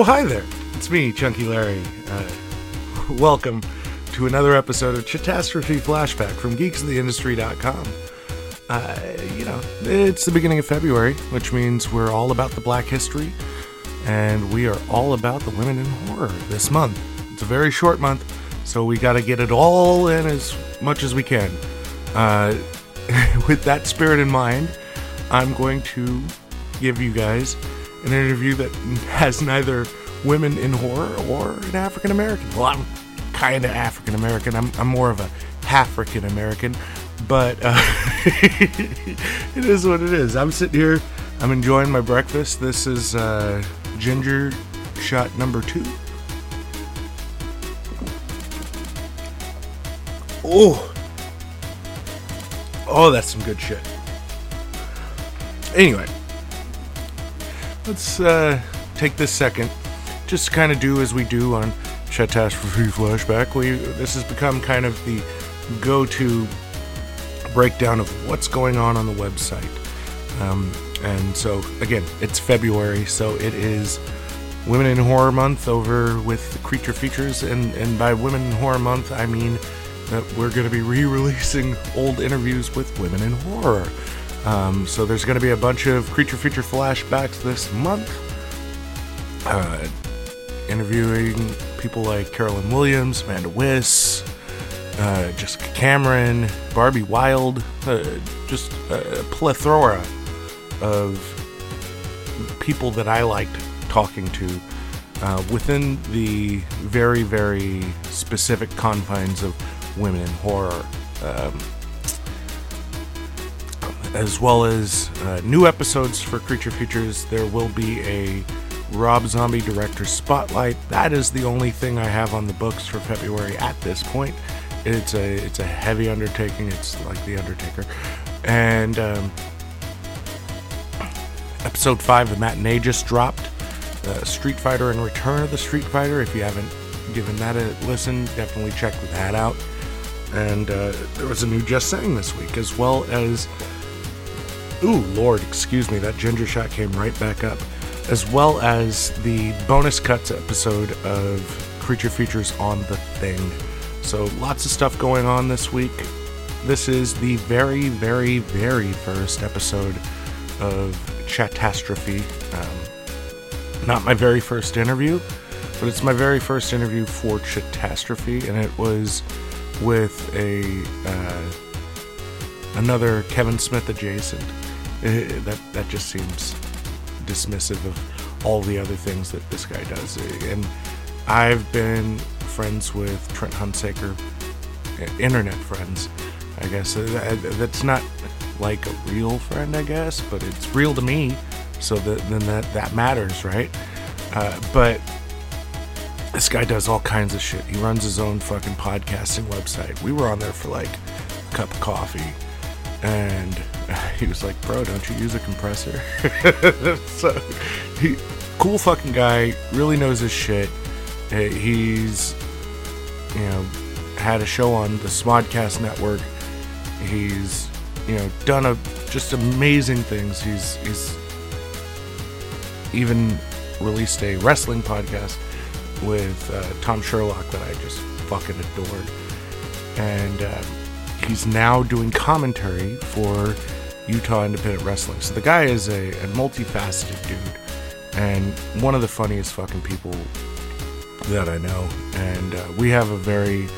Oh, hi there. It's me, Chunky Larry. Uh, welcome to another episode of Chatastrophe Flashback from geeksoftheindustry.com. Uh, you know, it's the beginning of February, which means we're all about the black history, and we are all about the women in horror this month. It's a very short month, so we got to get it all in as much as we can. Uh, with that spirit in mind, I'm going to give you guys an interview that has neither women in horror or an African American. Well, I'm kind of African American. I'm, I'm more of a African American, but uh, it is what it is. I'm sitting here, I'm enjoying my breakfast. This is uh, ginger shot number two. Oh, oh, that's some good shit. Anyway, let's uh, take this second, just to kind of do as we do on Chatastrophe Flashback. We this has become kind of the go-to breakdown of what's going on on the website. Um, and so again, it's February, so it is Women in Horror Month over with Creature Features, and and by Women in Horror Month, I mean that we're going to be re-releasing old interviews with women in horror. Um, so there's going to be a bunch of creature feature flashbacks this month. Uh, interviewing people like Carolyn Williams, Amanda Wyss, uh, Jessica Cameron, Barbie Wilde, uh, just a plethora of people that I liked talking to uh, within the very, very specific confines of women in horror. Um, as well as uh, new episodes for Creature Features. There will be a Rob Zombie Director Spotlight. That is the only thing I have on the books for February at this point. It's a it's a heavy undertaking. It's like the Undertaker, and um, episode five, of matinee just dropped. Uh, Street Fighter and Return of the Street Fighter. If you haven't given that a listen, definitely check that out. And uh, there was a new Just Saying this week, as well as Ooh, Lord, excuse me, that ginger shot came right back up. As well as the bonus cuts episode of Creature Features on the Thing. So lots of stuff going on this week. This is the very, very, very first episode of Chatastrophe. Um, not my very first interview, but it's my very first interview for Chatastrophe, and it was with a uh, another Kevin Smith adjacent. It, that that just seems dismissive of all the other things that this guy does. Eh, and I've been friends with Trent Hunsaker, eh, internet friends, I guess. That's not like a real friend, I guess, but it's real to me. So that then that that matters, right? Uh, but this guy does all kinds of shit. He runs his own fucking podcasting website. We were on there for like a cup of coffee and he was like, "Bro, don't you use a compressor?" so, he, cool fucking guy, really knows his shit. He's, you know, had a show on the Smodcast Network. He's, you know, done a just amazing things. He's he's even released a wrestling podcast with uh, Tom Sherlock that I just fucking adored, and. Uh, he's now doing commentary for Utah Independent Wrestling. So the guy is a, a multifaceted dude and one of the funniest fucking people that I know. And uh, we have a very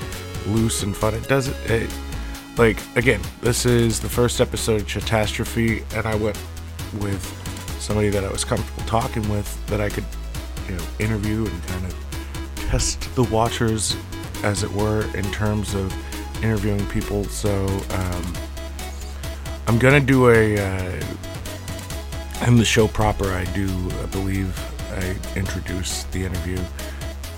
loose and fun. It doesn't. It, like again, this is the first episode of Chatastrophe, and I went with somebody that I was comfortable talking with that I could, you know, interview and kind of test the watchers, as it were, in terms of interviewing people. So um, I'm gonna do a. Uh, in the show proper, I do, I believe, I introduce the interview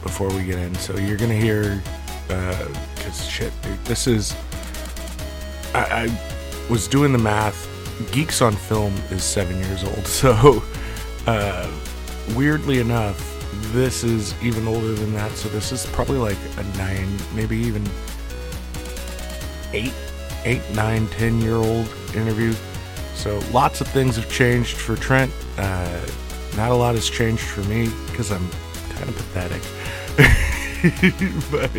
before we get in. So you're gonna hear, because uh, shit, dude, this is. I, I was doing the math. Geeks on Film is seven years old, so uh, weirdly enough, this is even older than that. So this is probably like a nine, maybe even eight, eight, nine, ten year old interview. So lots of things have changed for Trent. Uh, not a lot has changed for me because I'm kind of pathetic. but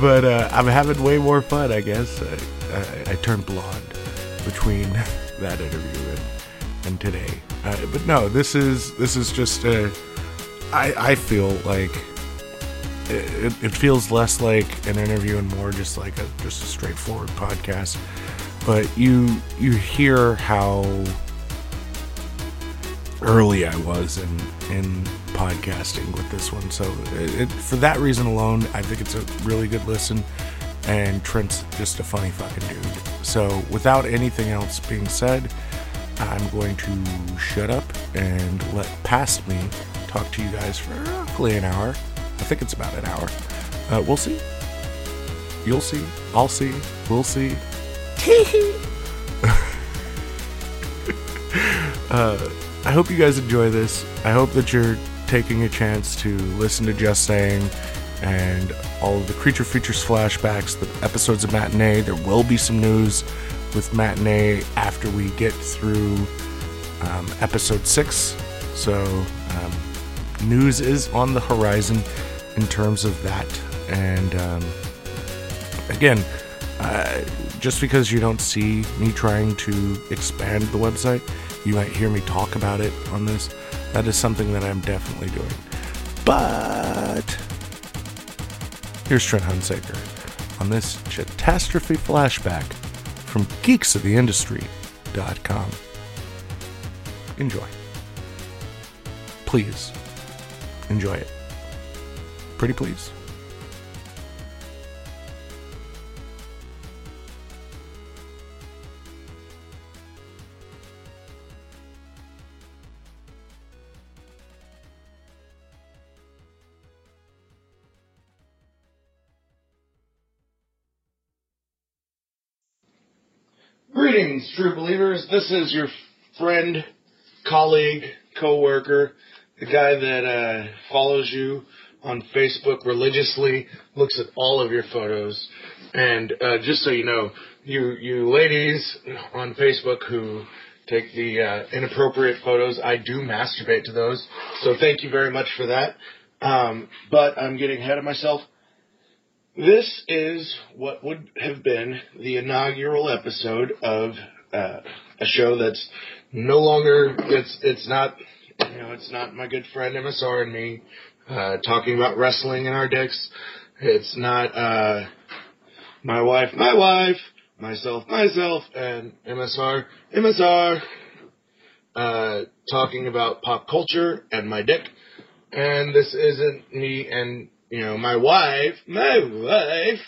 but uh, I'm having way more fun, I guess. I, I, I turned blonde between that interview and, and today. Uh, but no, this is this is just uh, I I feel like it, it feels less like an interview and more just like a just a straightforward podcast. But you you hear how early I was in in podcasting with this one. So it, it, for that reason alone, I think it's a really good listen. And Trent's just a funny fucking dude. So without anything else being said, I'm going to shut up and let past me talk to you guys for roughly an hour. I think it's about an hour. Uh, we'll see. You'll see. I'll see. We'll see. uh, I hope you guys enjoy this. I hope that you're taking a chance to listen to Just Saying and all of the Creature Features flashbacks, the episodes of Matinee. There will be some news with Matinee after we get through um, episode six. So, um, news is on the horizon in terms of that. And um, again, uh, just because you don't see me trying to expand the website, you might hear me talk about it on this. That is something that I'm definitely doing. But here's Trent Hunsaker on this Chatastrophe flashback from geeksoftheindustry.com. Enjoy. Please enjoy it. Pretty please. Greetings, true believers. This is your friend, colleague, co-worker, the guy that uh, follows you on Facebook religiously, looks at all of your photos, and uh, just so you know, you you ladies on Facebook who take the uh, inappropriate photos, I do masturbate to those, so thank you very much for that. Um, but I'm getting ahead of myself. This is what would have been the inaugural episode of uh, a show that's no longer it's it's not you know it's not my good friend MSR and me uh, talking about wrestling in our dicks. It's not uh, my wife, my wife, myself, myself, and MSR, MSR, uh, talking about pop culture and my dick. And this isn't me and you know, my wife, my wife,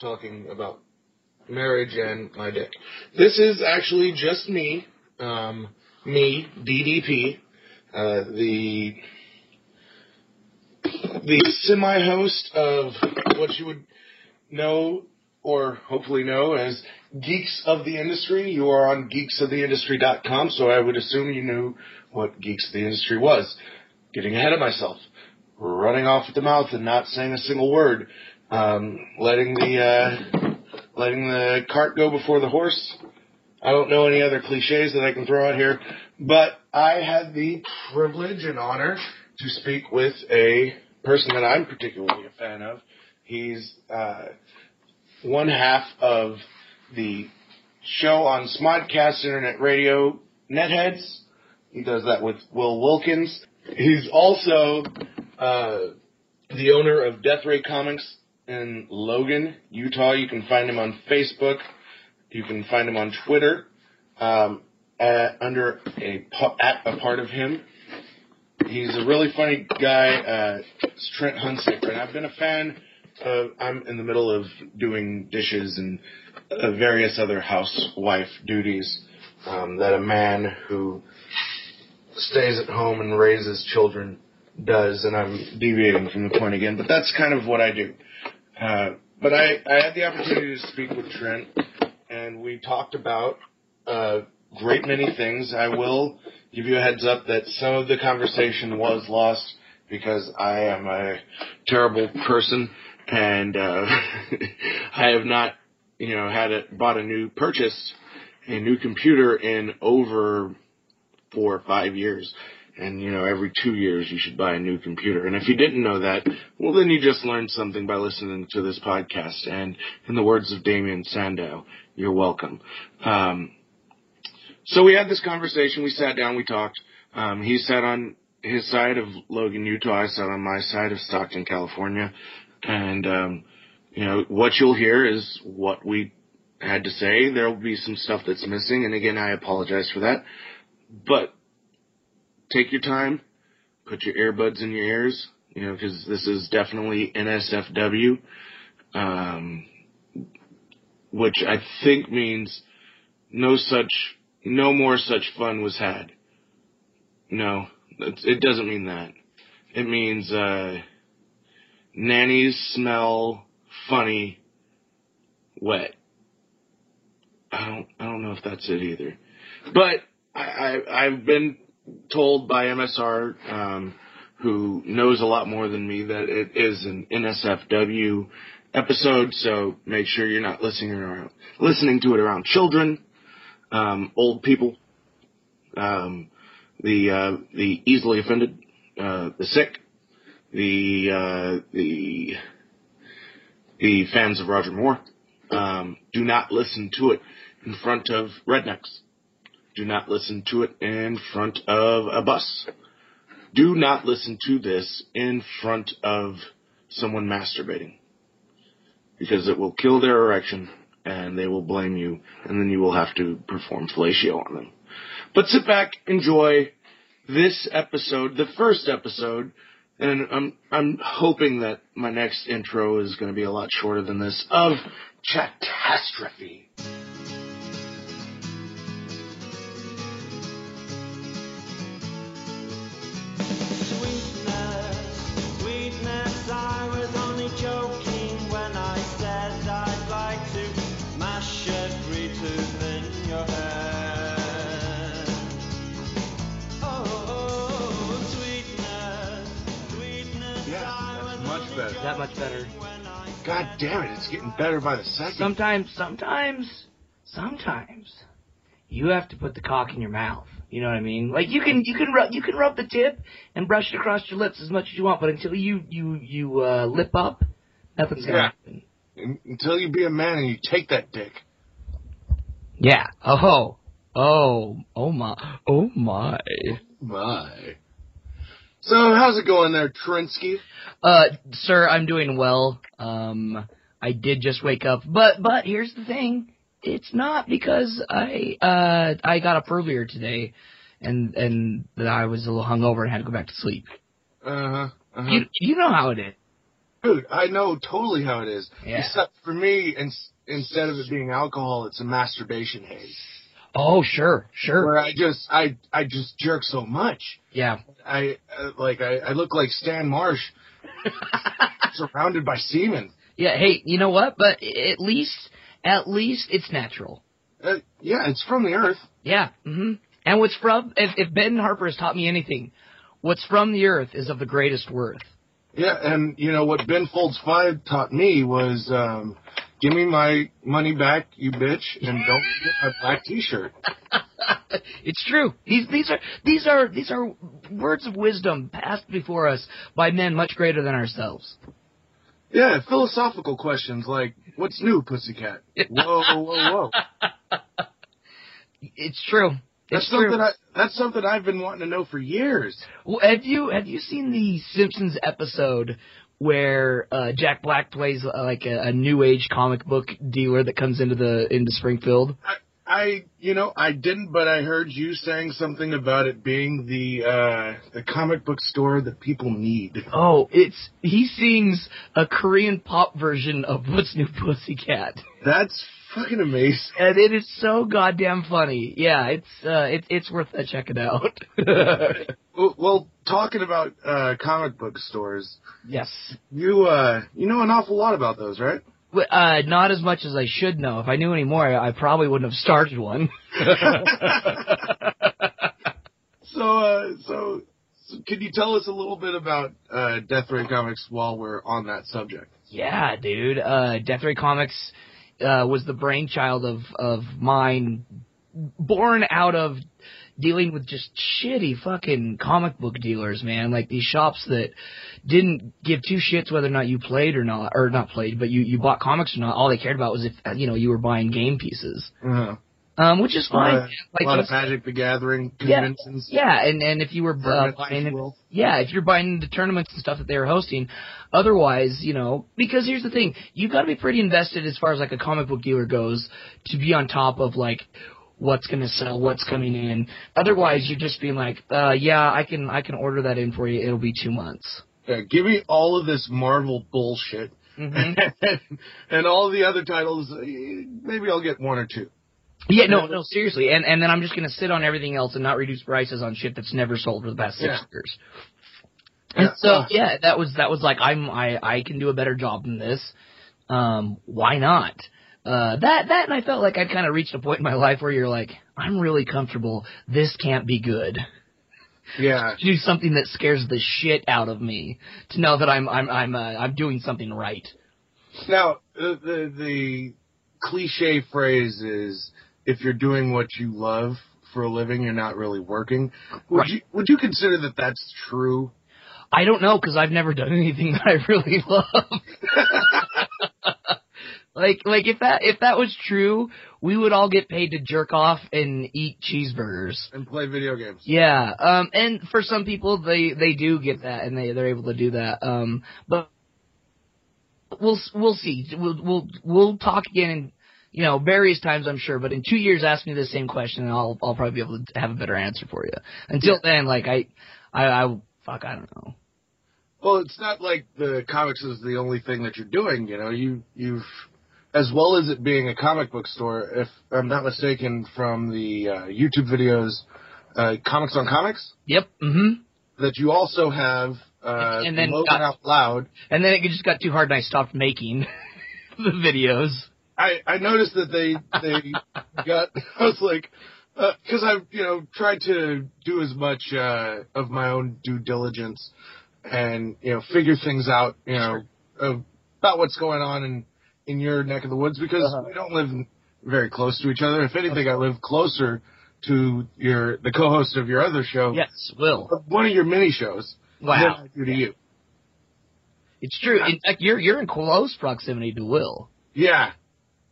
talking about marriage and my dick. This is actually just me, um, me, DDP, uh, the the semi-host of what you would know or hopefully know as Geeks of the Industry. You are on geeksoftheindustry.com, so I would assume you knew what Geeks of the Industry was. Getting ahead of myself running off at the mouth and not saying a single word, um, letting the uh, letting the cart go before the horse. I don't know any other cliches that I can throw out here, but I had the privilege and honor to speak with a person that I'm particularly a fan of. He's uh, one half of the show on Smodcast Internet Radio, Netheads. He does that with Will Wilkins. He's also uh, the owner of Death Ray Comics in Logan, Utah. You can find him on Facebook. You can find him on Twitter um, at, under a at a part of him. He's a really funny guy. Uh, Trent Hunsaker, and I've been a fan. Of, I'm in the middle of doing dishes and uh, various other housewife duties um, that a man who stays at home and raises children does, and I'm deviating from the point again, but that's kind of what I do. Uh, but I, I had the opportunity to speak with Trent, and we talked about a great many things. I will give you a heads up that some of the conversation was lost because I am a terrible person, and uh, I have not, you know, had it bought a new purchase a new computer in over four or five years. and you know every two years you should buy a new computer. And if you didn't know that, well then you just learned something by listening to this podcast. And in the words of Damien Sandow, you're welcome. Um, so we had this conversation. We sat down. We talked. Um, he sat on his side of Logan, Utah. I sat on my side of Stockton, California. And um, you know what you'll hear is what we had to say. There will be some stuff that's missing, and again, I apologize for that. But take your time, put your earbuds in your ears, you know, because this is definitely NSFW, um, which I think means no such, no more such fun was had. No, it doesn't mean that. It means uh, nannies smell funny, wet. I don't, I don't know if that's it either, but I, I I've been told by MSR, um, who knows a lot more than me, that it is an NSFW episode. So make sure you're not listening around, listening to it around children, um, old people, um, the uh, the easily offended, uh, the sick, the uh, the the fans of Roger Moore. Um, do not listen to it in front of rednecks. Do not listen to it in front of a bus. Do not listen to this in front of someone masturbating. Because it will kill their erection and they will blame you and then you will have to perform fellatio on them. But sit back, enjoy this episode, the first episode, and I'm I'm hoping that my next intro is going to be a lot shorter than this of Chatastrophe. Much better. God damn it, it's getting better by the second. Sometimes, sometimes, sometimes, you have to put the cock in your mouth. You know what I mean? Like you can you can rub you can rub the tip and brush it across your lips as much as you want, but until you you you uh, lip up, nothing's gonna Yeah. happen. Until you be a man and you take that dick. Yeah. Oh. Oh. Oh my. Oh my. My. So how's it going there, Trinsky? Uh, sir, I'm doing well. Um, I did just wake up, but but here's the thing: it's not because I uh I got up earlier today, and and that I was a little hungover and had to go back to sleep. Uh huh. Uh-huh. You you know how it is. Dude, I know totally how it is. Yeah. Except for me, in, instead of it being alcohol, it's a masturbation haze. Oh sure sure Where I just, I, I just jerk so much. yeah. I, uh, like, I, I look like Stan Marsh, surrounded by semen. yeah. Hey, you know what? But at least at least it's natural. Uh, yeah, it's from the earth. Yeah. hmm And what's from if, if Ben Harper has taught me anything, what's from the earth is of the greatest worth. Yeah, and you know what Ben Folds Five taught me was, um, give me my money back, you bitch, and don't get my black T-shirt. it's true. These these are these are these are words of wisdom passed before us by men much greater than ourselves. Yeah, philosophical questions like, what's new, pussycat? Whoa whoa, whoa, whoa. It's true. That's It's true. something I, that's something I've been wanting to know for years. Well, have you have you seen the Simpsons episode where uh, Jack Black plays uh, like a, a new age comic book dealer that comes into the into Springfield? I, I, you know, I didn't, but I heard you saying something about it being the uh, the comic book store that people need. Oh, it's he sings a Korean pop version of What's New Pussycat. That's fucking amazing. And it is so goddamn funny. Yeah, it's uh it, it's worth uh, checking out. Well, well talking about uh, comic book stores, yes. you uh, you know an awful lot about those, right? Uh, not as much as I should know. If I knew any more, I I probably wouldn't have started one. So, uh, so, so, can you tell us a little bit about uh, Death Ray Comics while we're on that subject? yeah, dude. Uh, Death Ray Comics uh, was the brainchild of of mine, born out of dealing with just shitty fucking comic book dealers, man. Like these shops that didn't give two shits whether or not you played or not, or not played, but you you bought comics or not. All they cared about was if you know you were buying game pieces, Uh-huh. Um, which is fine. Uh, like a lot of Magic the Gathering conventions. yeah, yeah, and and if you were uh, buying if it, you will. yeah, if you're buying the tournaments and stuff that they were hosting, otherwise, you know, because here's the thing, you've got to be pretty invested as far as like a comic book dealer goes to be on top of like what's going to sell, what's coming in. Otherwise, you're just being like, uh, yeah, I can I can order that in for you. It'll be two months. Yeah, give me all of this Marvel bullshit. hmm and all the other titles, maybe I'll get one or two. Yeah, no, no, seriously, and and then I'm just gonna sit on everything else and not reduce prices on shit that's never sold for the past six Yeah. years. And Yeah. so yeah, that was that was like I'm I I can do a better job than this. Um, why not? Uh, that that and I felt like I'd kind of reached a point in my life where you're like, I'm really comfortable. This can't be good. Yeah. Do something that scares the shit out of me. To know that I'm I'm I'm uh, I'm doing something right. Now, the, the the cliche phrase is, if you're doing what you love for a living, you're not really working. Would Right. you would you consider that that's true? I don't know because I've never done anything that I really love. like, like if that if that was true, we would all get paid to jerk off and eat cheeseburgers. and play video games. Yeah, um, and for some people, they they do get that and they they're able to do that. Um, but we'll we'll see. We'll we'll we'll talk again. You know, various times I'm sure, but in two years, ask me the same question, and I'll I'll probably be able to have a better answer for you. Until then, like I, I, I fuck, I don't know. Well, it's not like the comics is the only thing that you're doing. You know, you you've as well as it being a comic book store. If I'm not mistaken, from the uh, YouTube videos, uh, comics on comics, Yep. Mm-hmm. that you also have uh, And then Logan got- out loud. And then it just got too hard, and I stopped making the videos. I, I noticed that they they got. I was like, because I've you know tried to do as much uh, of my own due diligence and you know figure things out you know of, about what's going on in in your neck of the woods because Uh-huh. we don't live very close to each other. If anything, I live closer to your the co-host of your other show, Yes, Will. one of your mini shows than Wow, I do to you. it's true. In fact, you're you're in close proximity to Will. Yeah.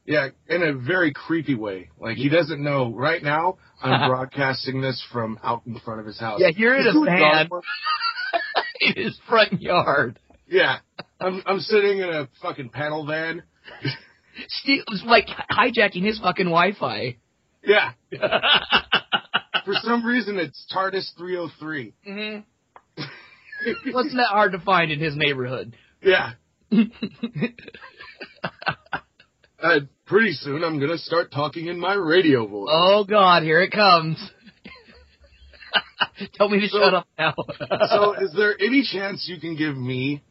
Yeah, in a very creepy way. Like he doesn't know. Right now, I'm broadcasting this from out in front of his house. Yeah, you're in a van in his front yard. Yeah, I'm I'm sitting in a fucking panel van. Steve was like hijacking his fucking Wi-Fi. Yeah, for some reason it's TARDIS 303. mm-hmm. Wasn't that hard to find in his neighborhood? Yeah, uh, pretty soon I'm gonna start talking in my radio voice. oh God, here it comes. Tell me to So- shut up now. so, is there any chance you can give me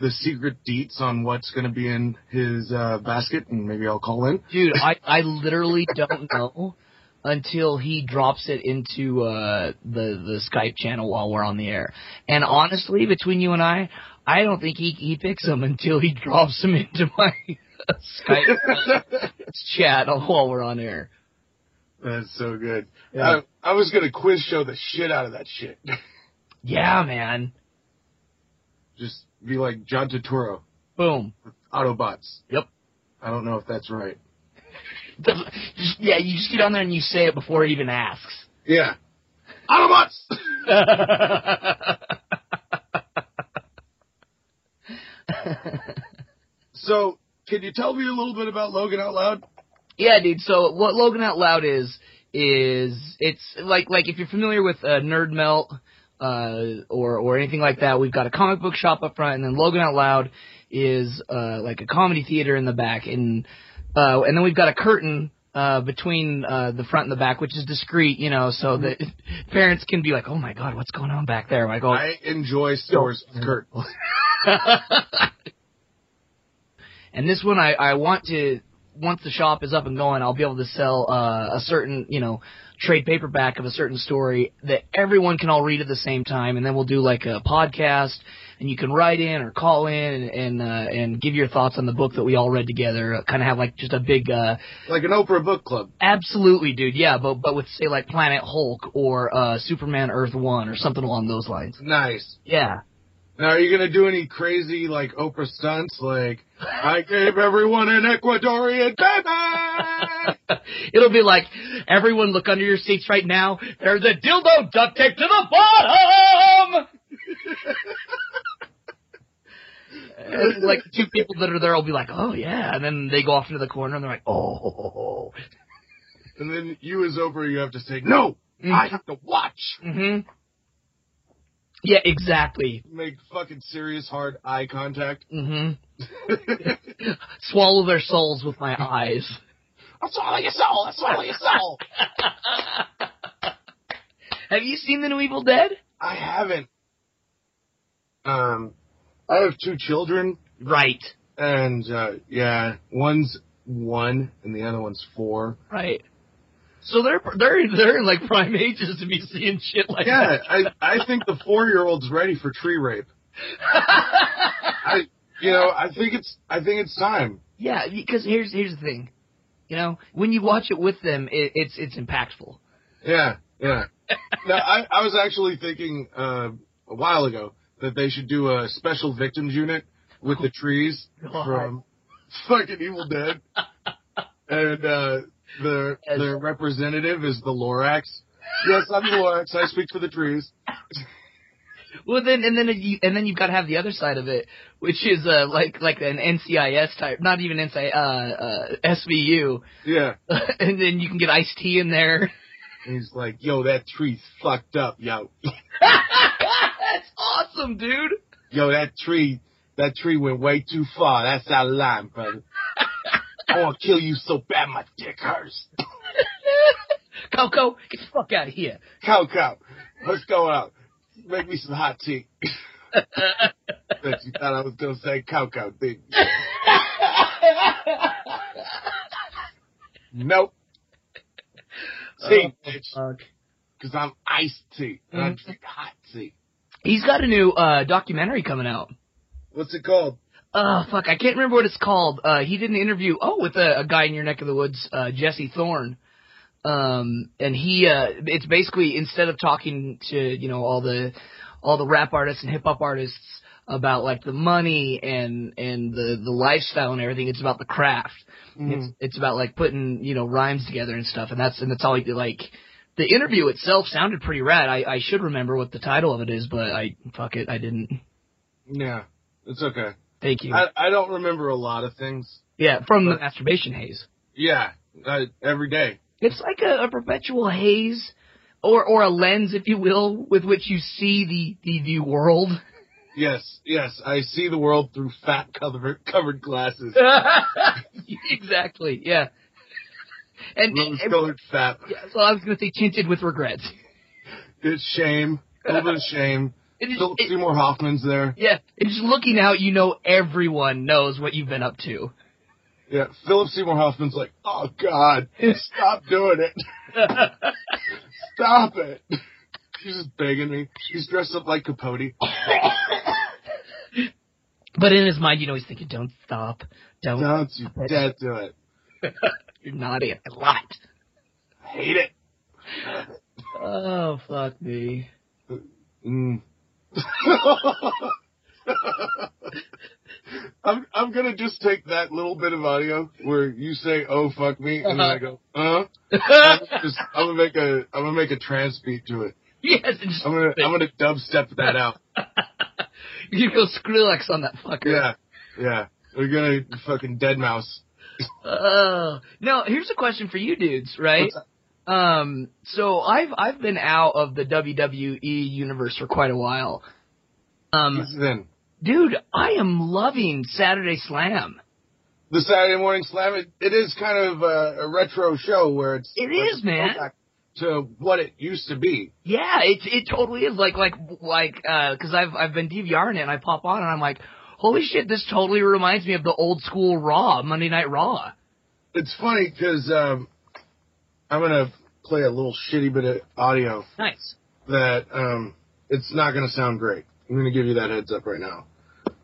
the secret deets on what's gonna be in his uh, basket, and maybe I'll call in? Dude, I I literally don't know until he drops it into uh the the Skype channel while we're on the air. And honestly, between you and I, I don't think he he picks them until he drops them into my Skype uh, chat while we're on air. That's so good. Yeah. I, I was gonna quiz show the shit out of that shit. Yeah, man. Just be like John Turturro, Boom. Autobots. Yep. I don't know if that's right. Just, yeah, you just get on there and you say it before he even asks. Yeah. Autobots! so, can you tell me a little bit about Logan Out Loud? Yeah, dude. So what Logan Out Loud is is it's like like if you're familiar with uh, NerdMelt uh, or or anything like that, we've got a comic book shop up front, and then Logan Out Loud is uh, like a comedy theater in the back, and uh, and then we've got a curtain. Uh, between uh, the front and the back, which is discreet, you know, so that parents can be like, "Oh my God, what's going on back there?" I enjoy stores with curtains. and this one I, I want to once the shop is up and going I'll be able to sell uh, a certain you know trade paperback of a certain story that everyone can all read at the same time and then we'll do like a podcast and you can write in or call in and and, uh, and give your thoughts on the book that we all read together. Kind of have like just a big, uh, Like an Oprah book club. absolutely, dude, yeah, but but with say like Planet Hulk or uh, Superman Earth One or something along those lines. Nice. Yeah. Now, are you gonna do any crazy like Oprah stunts? Like, I gave everyone an Ecuadorian baby. It'll be like everyone look under your seats right now. There's a dildo duct tape to the bottom. And, like two people that are there will be like, oh yeah, and then they go off into the corner and they're like, oh. and then you as Oprah, you have to say, no, I have to watch. hmm Yeah, exactly. Make fucking serious hard eye contact. Mm hmm Swallow their souls with my eyes. I'm swallowing your soul. I'm swallowing your soul. Have you seen the new Evil Dead? I haven't. Um, I have two children, Right. and uh, yeah, one's one and the other one's four. Right. So they're they're they're in like prime ages to be seeing shit like Yeah, that. I I think the four year old's ready for tree rape. I you know I think it's I think it's time. yeah, because here's here's the thing, you know, when you watch it with them, it, it's it's impactful. Yeah, yeah. now I I was actually thinking uh, a while ago that they should do a special victims unit with the trees from fucking Evil Dead, and uh, the As- their representative is the Lorax. Yes, I'm the Lorax. I speak for the trees. Well, then and then you and then you've got to have the other side of it, which is uh like like an NCIS type, not even NCIS, uh, uh SVU, Yeah. and then you can get Ice-T in there. And he's like, yo, that tree's fucked up, yo. That's awesome, dude. Yo, that tree, that tree went way too far. That's out of line, brother. I want to kill you so bad my dick hurts. Coco, get the fuck out of here. Cow, cow, let's go out. Make me some hot tea. Bet you thought I was gonna say cow, cow, didn't you? Nope. Tea, bitch. Cause I'm iced tea. And I drink hot tea. He's got a new uh documentary coming out. What's it called? Oh fuck, I can't remember what it's called. Uh he did an interview oh with a, a guy in your neck of the woods, uh Jesse Thorn. Um and he uh it's basically instead of talking to, you know, all the all the rap artists and hip hop artists about like the money and and the the lifestyle and everything, it's about the craft. It's it's about like putting, you know, rhymes together and stuff and that's and that's all he like the interview itself sounded pretty rad. I, I should remember what the title of it is, but I fuck it, I didn't. Yeah, it's okay. Thank you. I, I don't remember a lot of things. Yeah, from the masturbation haze. Yeah, I, every day. It's like a, a perpetual haze, or or a lens, if you will, with which you see the the, the world. Yes, yes, I see the world through fat covered covered glasses, exactly. Yeah. And, rose colored fat. yeah, so I was gonna say tinted with regrets. It's shame, a little bit of shame. It is, Philip it- Seymour Hoffman's there. yeah, and just looking out, you know everyone knows what you've been up to. Yeah, Philip Seymour Hoffman's like, oh God, stop doing it, stop it. She's just begging me. He's dressed up like Capote. But in his mind, you know, he's thinking, "Don't stop, don't, Don't you dare do it. you're naughty, I love it." I hate it. Oh fuck me. Mm. I'm I'm gonna just take that little bit of audio where you say "oh fuck me" and then I go "uh." I'm gonna, just, I'm gonna make a I'm gonna make a trance beat to it. yes, I'm gonna I'm gonna dubstep that out. you go Skrillex on that fucker. Yeah, yeah. We're gonna fucking dead mouse. Oh no, here's a question for you dudes, right? Um, so I've I've been out of the WWE universe for quite a while. Um, This is in dude, I am loving Saturday Slam. the Saturday Morning Slam. It, it is kind of a, a retro show where it's it is man. to what it used to be. Yeah, it it totally is like like like uh 'cause I've I've been DVRing it and I pop on and I'm like, holy shit, this totally reminds me of the old school Raw, Monday Night Raw. It's funny because um, I'm gonna play a little shitty bit of audio Nice. that um, it's not gonna sound great. I'm gonna give you that heads up right now.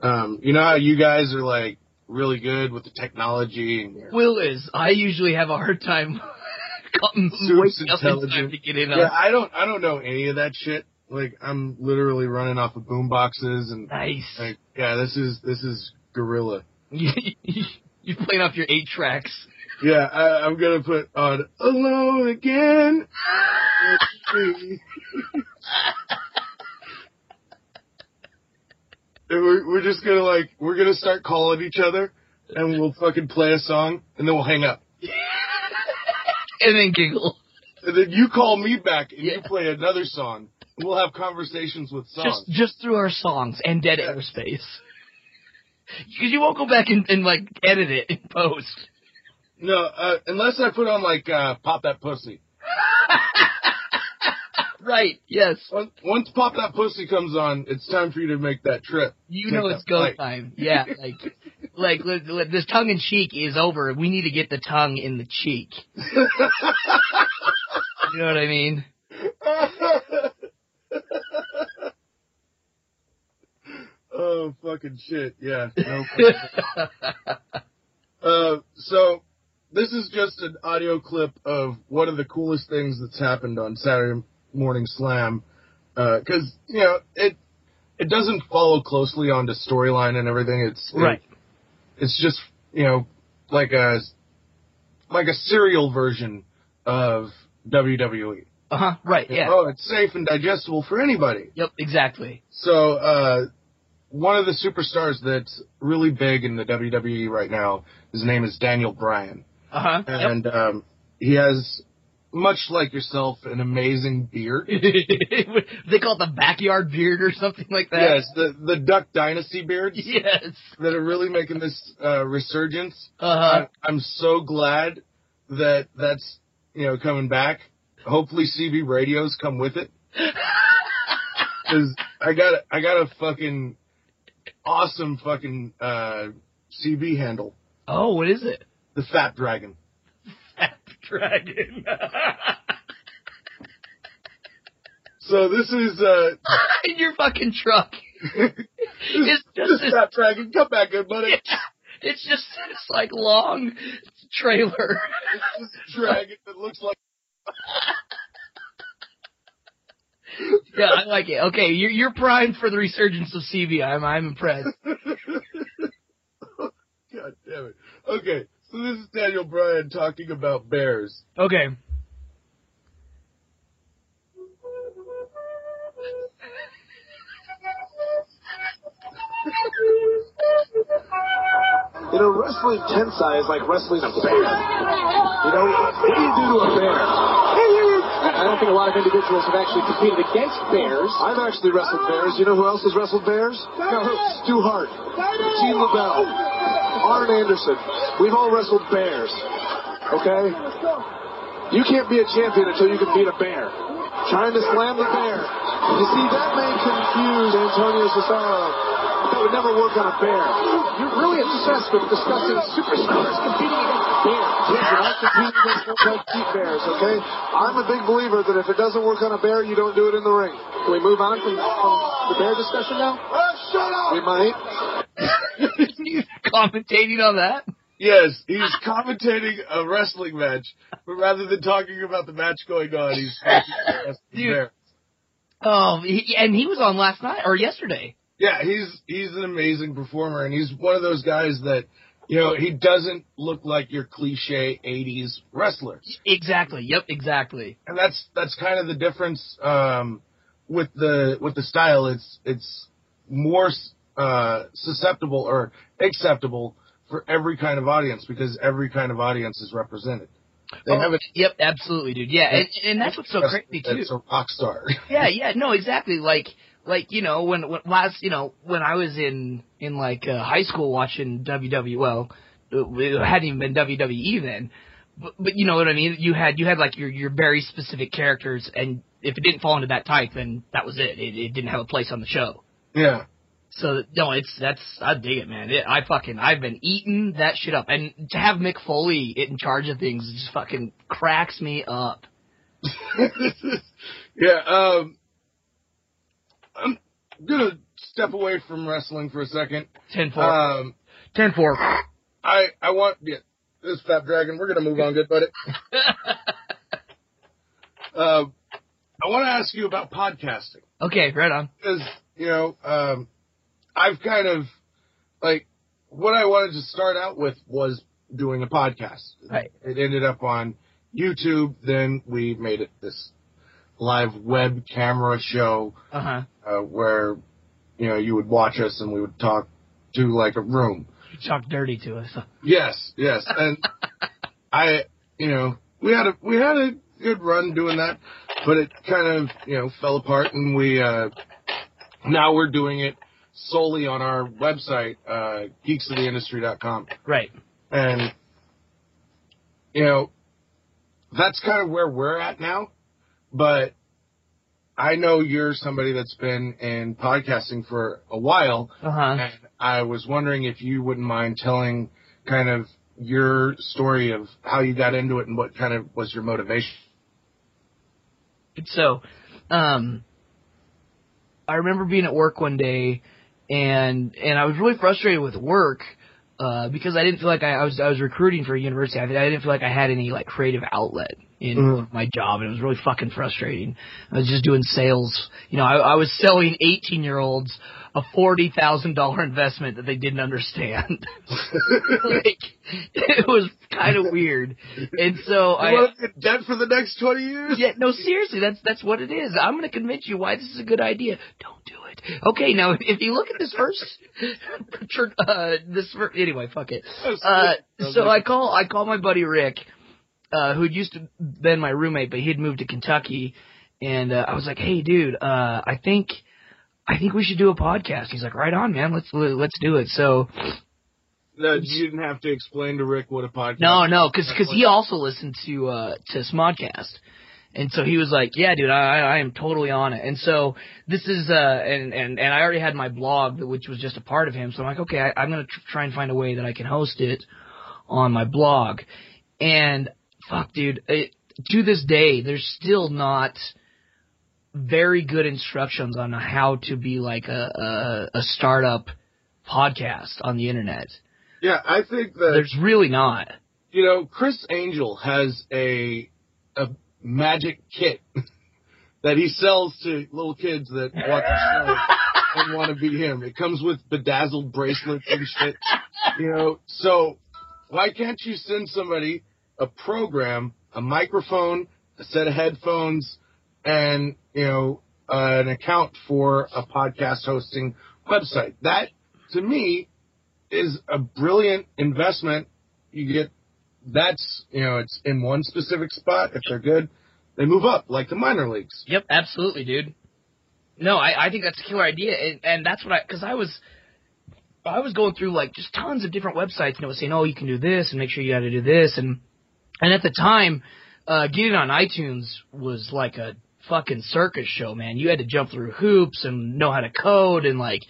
Um, you know how you guys are like really good with the technology and Will is. I usually have a hard time Super waking up time intelligent. to get in yeah. I don't I don't know any of that shit. Like I'm literally running off of boom boxes and Nice. like yeah, this is this is gorilla. You're playing off your eight tracks. Yeah, I, I'm gonna put on alone again. We're, we're just gonna like we're gonna start calling each other, and we'll fucking play a song, and then we'll hang up. and then giggle. And then you call me back, and Yeah. you play another song. We'll have conversations with songs. Just just through our songs and dead airspace. Because you won't go back and, and like edit it in post. No, uh, unless I put on like uh, "Pop That Pussy." right. Yes. Once, "Pop That Pussy" comes on, it's time for you to make that trip. You Take know it's go flight. time. Yeah. Like like li- li- this tongue in cheek is over. We need to get the tongue in the cheek. You know what I mean? oh fucking shit! Yeah. No Uh, so this is just an audio clip of one of the coolest things that's happened on Saturday Morning Slam, because you know it it doesn't follow closely onto storyline and everything. It's right. it's just you know like a like a serial version of WWE. Uh huh. Right. Yeah. Oh, it's safe and digestible for anybody. Yep. Exactly. So, uh, one of the superstars that's really big in the WWE right now, his name is Daniel Bryan. Uh huh. And, um, he has, much like yourself, an amazing beard. they call it the backyard beard or something like that. yes, the, the Duck Dynasty beards Yes. that are really making this, uh, resurgence. Uh huh. I, I'm so glad that that's, you know, coming back. Hopefully CB radios come with it. Cause I got a, I got a fucking awesome fucking uh CB handle, Oh, what is it? The Fat Dragon. Fat dragon. So this is uh In your fucking truck. this, It's just this Fat Dragon. Come back, good buddy. Yeah. It's just this like long trailer. It's this dragon that looks like yeah, I like it. Okay, you're you're primed for the resurgence of CB. I'm I'm impressed. God damn it. Okay, so this is Daniel Bryan talking about bears. Okay. You know, wrestling Tensai is like wrestling a bear. You know, what do you do to a bear? I don't think a lot of individuals have actually competed against bears. I've actually wrestled bears. You know who else has wrestled bears? No, Stu Hart, Gene LeBell, Arn Anderson. We've all wrestled bears. Okay? You can't be a champion until you can beat a bear. Trying to slam the bear. You see, that may confuse Antonio Cesaro. That would never work on a bear. You're really obsessed with discussing superstars competing against bears. And I compete against multi bears, okay? I'm a big believer that if it doesn't work on a bear, you don't do it in the ring. Can we move on from, from the bear discussion now? shut up! We might. Commentating on that. Yes, he's commentating a wrestling match, but rather than talking about the match going on, he's talking Dude. Oh, he, and he was on last night or yesterday. Yeah, he's he's an amazing performer, and he's one of those guys that you know he doesn't look like your cliche '80s wrestler, Exactly. Yep. Exactly. and that's that's kind of the difference um, with the with the style. It's it's more uh, susceptible or acceptable for every kind of audience because every kind of audience is represented. They Oh, have it. Yep. Absolutely, dude. Yeah, and, and that's what's so crazy too. It's a rock star. Yeah, yeah, no, exactly. Like, like you know, when, when last, you know, when I was in in like uh, high school watching WWE, well, it hadn't even been WWE then, but, but you know what I mean. You had you had like your your very specific characters, and if it didn't fall into that type, then that was it. It, it didn't have a place on the show. yeah. So no, it's that's I dig it, man. It, I fucking I've been eating that shit up, and to have Mick Foley in charge of things just fucking cracks me up. yeah, um, I'm gonna step away from wrestling for a second. 10-4. Um, 10-4. I I want yeah, this fat dragon. We're gonna move on, good buddy. uh, I want to ask you about podcasting okay, right on. because you know um, I've kind of like what I wanted to start out with was doing a podcast. Right. It ended up on YouTube. Then we made it this live web camera show Uh-huh. uh, where you know you would watch us and we would talk to like a room. You talk dirty to us. Yes, yes, and I, you know, we had a we had a good run doing that, but it kind of you know fell apart, and we uh now we're doing it solely on our website, uh, geeksoftheindustry.com, Right. and you know that's kind of where we're at now, but. I know you're somebody that's been in podcasting for a while, Uh-huh. and I was wondering if you wouldn't mind telling kind of your story of how you got into it and what kind of was your motivation. So, um, I remember being at work one day, and and I was really frustrated with work uh, because I didn't feel like I, I was I was recruiting for a university. I, I didn't feel like I had any like creative outlet in Mhm. my job, and it was really fucking frustrating. I was just doing sales. You know, I, I was selling eighteen year olds a forty thousand dollar investment that they didn't understand. like it was kind of weird, and so I. you want to get debt for the next 20 years? Yeah, no, seriously, that's that's what it is. I'm going to convince you why this is a good idea. Don't do it. Okay, now if you look at this first, uh, this fir- anyway, fuck it. Uh, so I call I call my buddy Rick, uh, who used to been my roommate, but he'd moved to Kentucky, and uh, I was like, hey, dude, uh, I think. I think we should do a podcast. He's like, right on, man. Let's let's do it. So No, you didn't have to explain to Rick what a podcast No, no, because cause he also listened to uh to Smodcast, and so he was like, "Yeah, dude, I I am totally on it." And so this is uh and and and I already had my blog, which was just a part of him. So I'm like, okay, I, I'm gonna tr- try and find a way that I can host it on my blog. And fuck, dude, it, to this day, there's still not very good instructions on how to be like a a, a startup podcast on the internet. Yeah, I think that There's really not. you know Criss Angel has a a magic kit that he sells to little kids that watch the show and want to be him. It comes with bedazzled bracelets and shit. You know, so why can't you send somebody a program, a microphone, a set of headphones, and you know uh, an account for a podcast hosting website? That to me is a brilliant investment. You get that's you know it's in one specific spot. If they're good, they move up like the minor leagues. Yep, absolutely, dude. No, I, I think that's a killer idea, and, and that's what I because I was I was going through like just tons of different websites, and it was saying, oh, you can do this, and make sure you got to do this, and and at the time, uh, getting on iTunes was like a fucking circus show, man. You had to jump through hoops and know how to code and like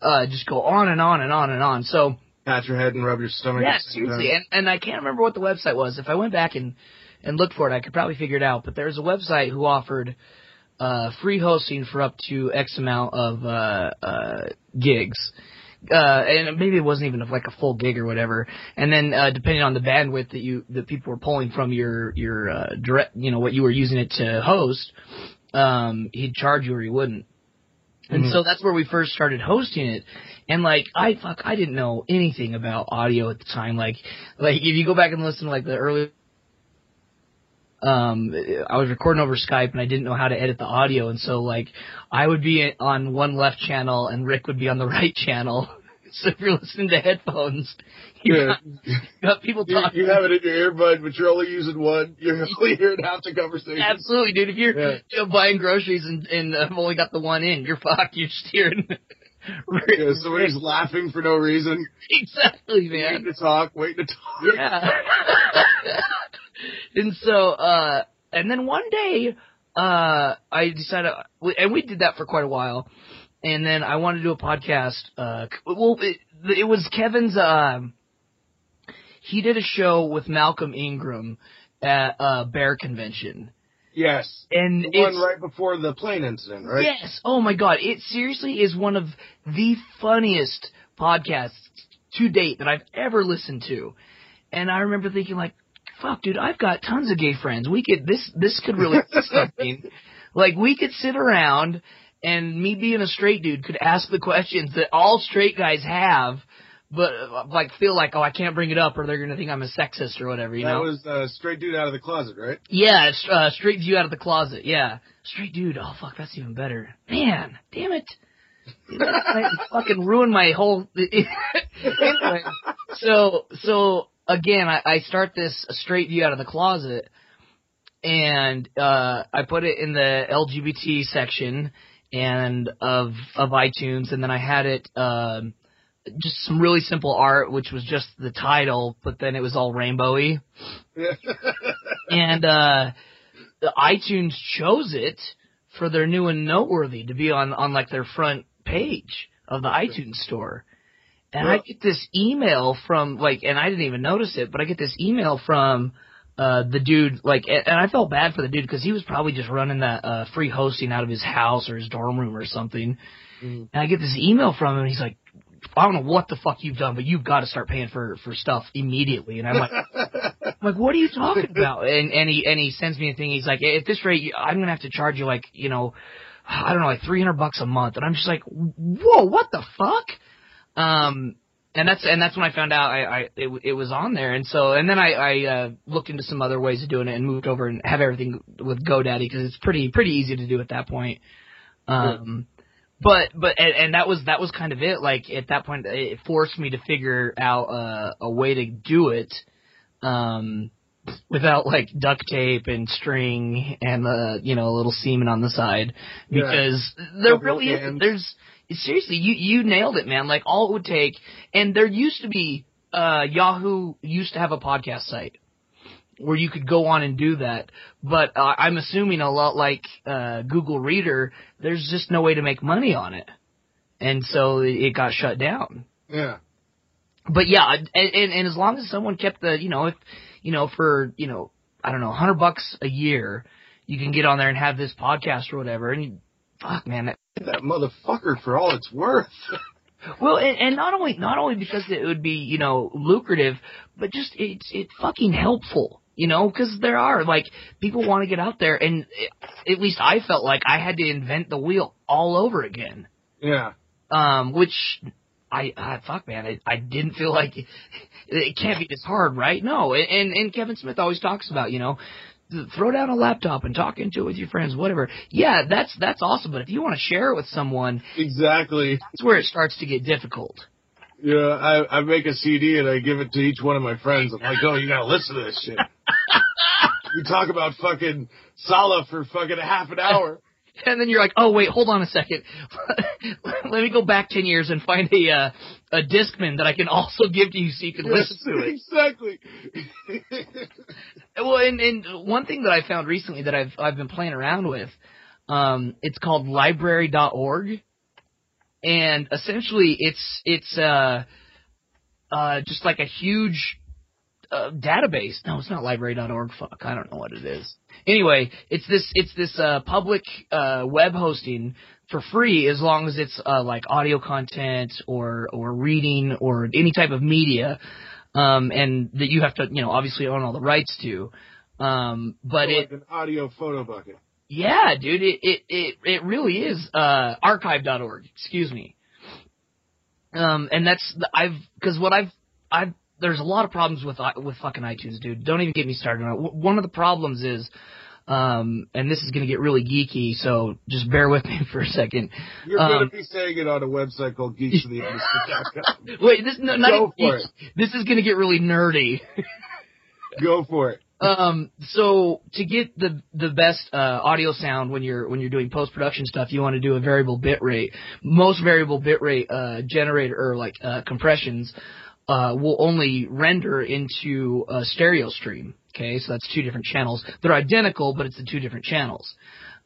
uh, just go on and on and on and on. So Pat your head and rub your stomach. yeah, at the same seriously, time. and and I can't remember what the website was. If I went back and and looked for it, I could probably figure it out. But there's a website who offered uh, free hosting for up to X amount of uh, uh, gigs. Uh, and maybe it wasn't even like a full gig or whatever. And then, uh, depending on the bandwidth that you, that people were pulling from your, your, uh, direct, you know, what you were using it to host, um, he'd charge you or he wouldn't. And Mhm. so that's where we first started hosting it. And like, I, fuck, I didn't know anything about audio at the time. Like, like if you go back and listen to like the early, um, I was recording over Skype and I didn't know how to edit the audio. And so like, I would be on one left channel and Rick would be on the right channel. So if you're listening to headphones, you Yeah. got, got people talking. you have it in your earbud, but you're only using one. You're only hearing half the conversation. Absolutely, dude. If you're Yeah. you know, buying groceries and and have only got the one in, you're fucked. You're steering. Yeah, somebody's laughing for no reason. exactly, Waiting man. to talk, waiting to talk. Yeah. and so, uh, and then one day, uh, I decided, and we did that for quite a while. And then I wanted to do a podcast. Uh, well, it, it was Kevin's. Um, he did a show with Malcolm Ingram at uh, Bear Convention, Yes. And the one right before the plane incident, right? Yes. Oh my god. It seriously is one of the funniest podcasts to date that I've ever listened to. And I remember thinking like, fuck dude, I've got tons of gay friends. We could, this, this could really be something. Like we could sit around and me being a straight dude could ask the questions that all straight guys have, but like feel like, oh, I can't bring it up or they're gonna think I'm a sexist or whatever, you that know? was uh, straight dude out of the closet, right? Yeah, it's, uh, straight view out of the closet. Yeah, straight dude. Oh fuck, that's even better. Man, damn it. Fucking ruined my whole. anyway, so so again, I, I start this straight view out of the closet, and uh, I put it in the LGBT section and of of iTunes, and then I had it. Um, just some really simple art, which was just the title, but then it was all rainbowy and uh iTunes chose it for their new and noteworthy to be on on like their front page of the iTunes store. And I get this email from like and I didn't even notice it, but I get this email from uh the dude like and I felt bad for the dude cuz he was probably just running that uh free hosting out of his house or his dorm room or something. Mhm. And I get this email from him and he's like I don't know what the fuck you've done, but you've got to start paying for for stuff immediately. And I'm like, I'm like, what are you talking about? And and he and he sends me a thing. He's like, at this rate, I'm gonna have to charge you like, you know, I don't know, like 300 bucks a month. And I'm just like, whoa, what the fuck? Um, and that's and that's when I found out I, I it, it was on there. And so and then I I uh, looked into some other ways of doing it and moved over and have everything with GoDaddy because it's pretty pretty easy to do at that point. Um. But but and, and that was that was kind of it. Like at that point, it forced me to figure out uh, a way to do it, um, without like duct tape and string and uh you know a little semen on the side Yeah. because there Couple really is cans. there's seriously you you nailed it man like all it would take and there used to be uh Yahoo used to have a podcast site where you could go on and do that but uh, I'm assuming a lot like uh Google Reader there's just no way to make money on it and so it got shut down yeah. but yeah, and, and and as long as someone kept the, you know, if you know for you know, I don't know, hundred bucks a year, you can get on there and have this podcast or whatever. And you, fuck, man, that, That motherfucker for all it's worth. well, and, and not only not only because it would be you know lucrative, but just it's it's fucking helpful. You know, because there are like people want to get out there, and it, at least I felt like I had to invent the wheel all over again. Yeah. um, which I, I fuck man, I, I didn't feel like it, it can't be this hard, right? No, and and Kevin Smith always talks about you know throw down a laptop and talk into it with your friends, whatever. Yeah, that's that's awesome, but if you want to share it with someone, Exactly. that's where it starts to get difficult. Yeah, I, I make a CD and I give it to each one of my friends. I'm like, oh, you gotta listen to this shit. you talk about fucking Sala for fucking a half an hour. And then you're like, oh wait, hold on a second. Let me go back ten years and find a uh, a discman that I can also give to you so you can listen to it. exactly. Well, and, and one thing that I found recently that I've I've been playing around with, um, it's called library.org, and essentially it's it's uh uh just like a huge uh, database. No, it's not library.org. Fuck, I don't know what it is. Anyway, it's this it's this uh public uh web hosting for free as long as it's uh like audio content or or reading or any type of media um, and that you have to, you know, obviously own all the rights to. Um, but like it, an audio photo bucket. yeah, dude, it, it, it, it really is, uh, archive.org, excuse me. Um, and that's, the, I've, cause what I've, I've, there's a lot of problems with, with fucking iTunes, dude. Don't even get me started on it. One of the problems is, um, and this is gonna get really geeky, so just bear with me for a second. You're Um, gonna be saying it on a website called geeksoftheindustry.com. Wait, this, no, not Go even for geeky. This is gonna get really nerdy. Go for it. um so to get the the best uh audio sound when you're when you're doing post production stuff you want to do a variable bit rate most variable bit rate uh generator or like uh compressions uh will only render into a stereo stream okay so that's two different channels they're identical but it's the two different channels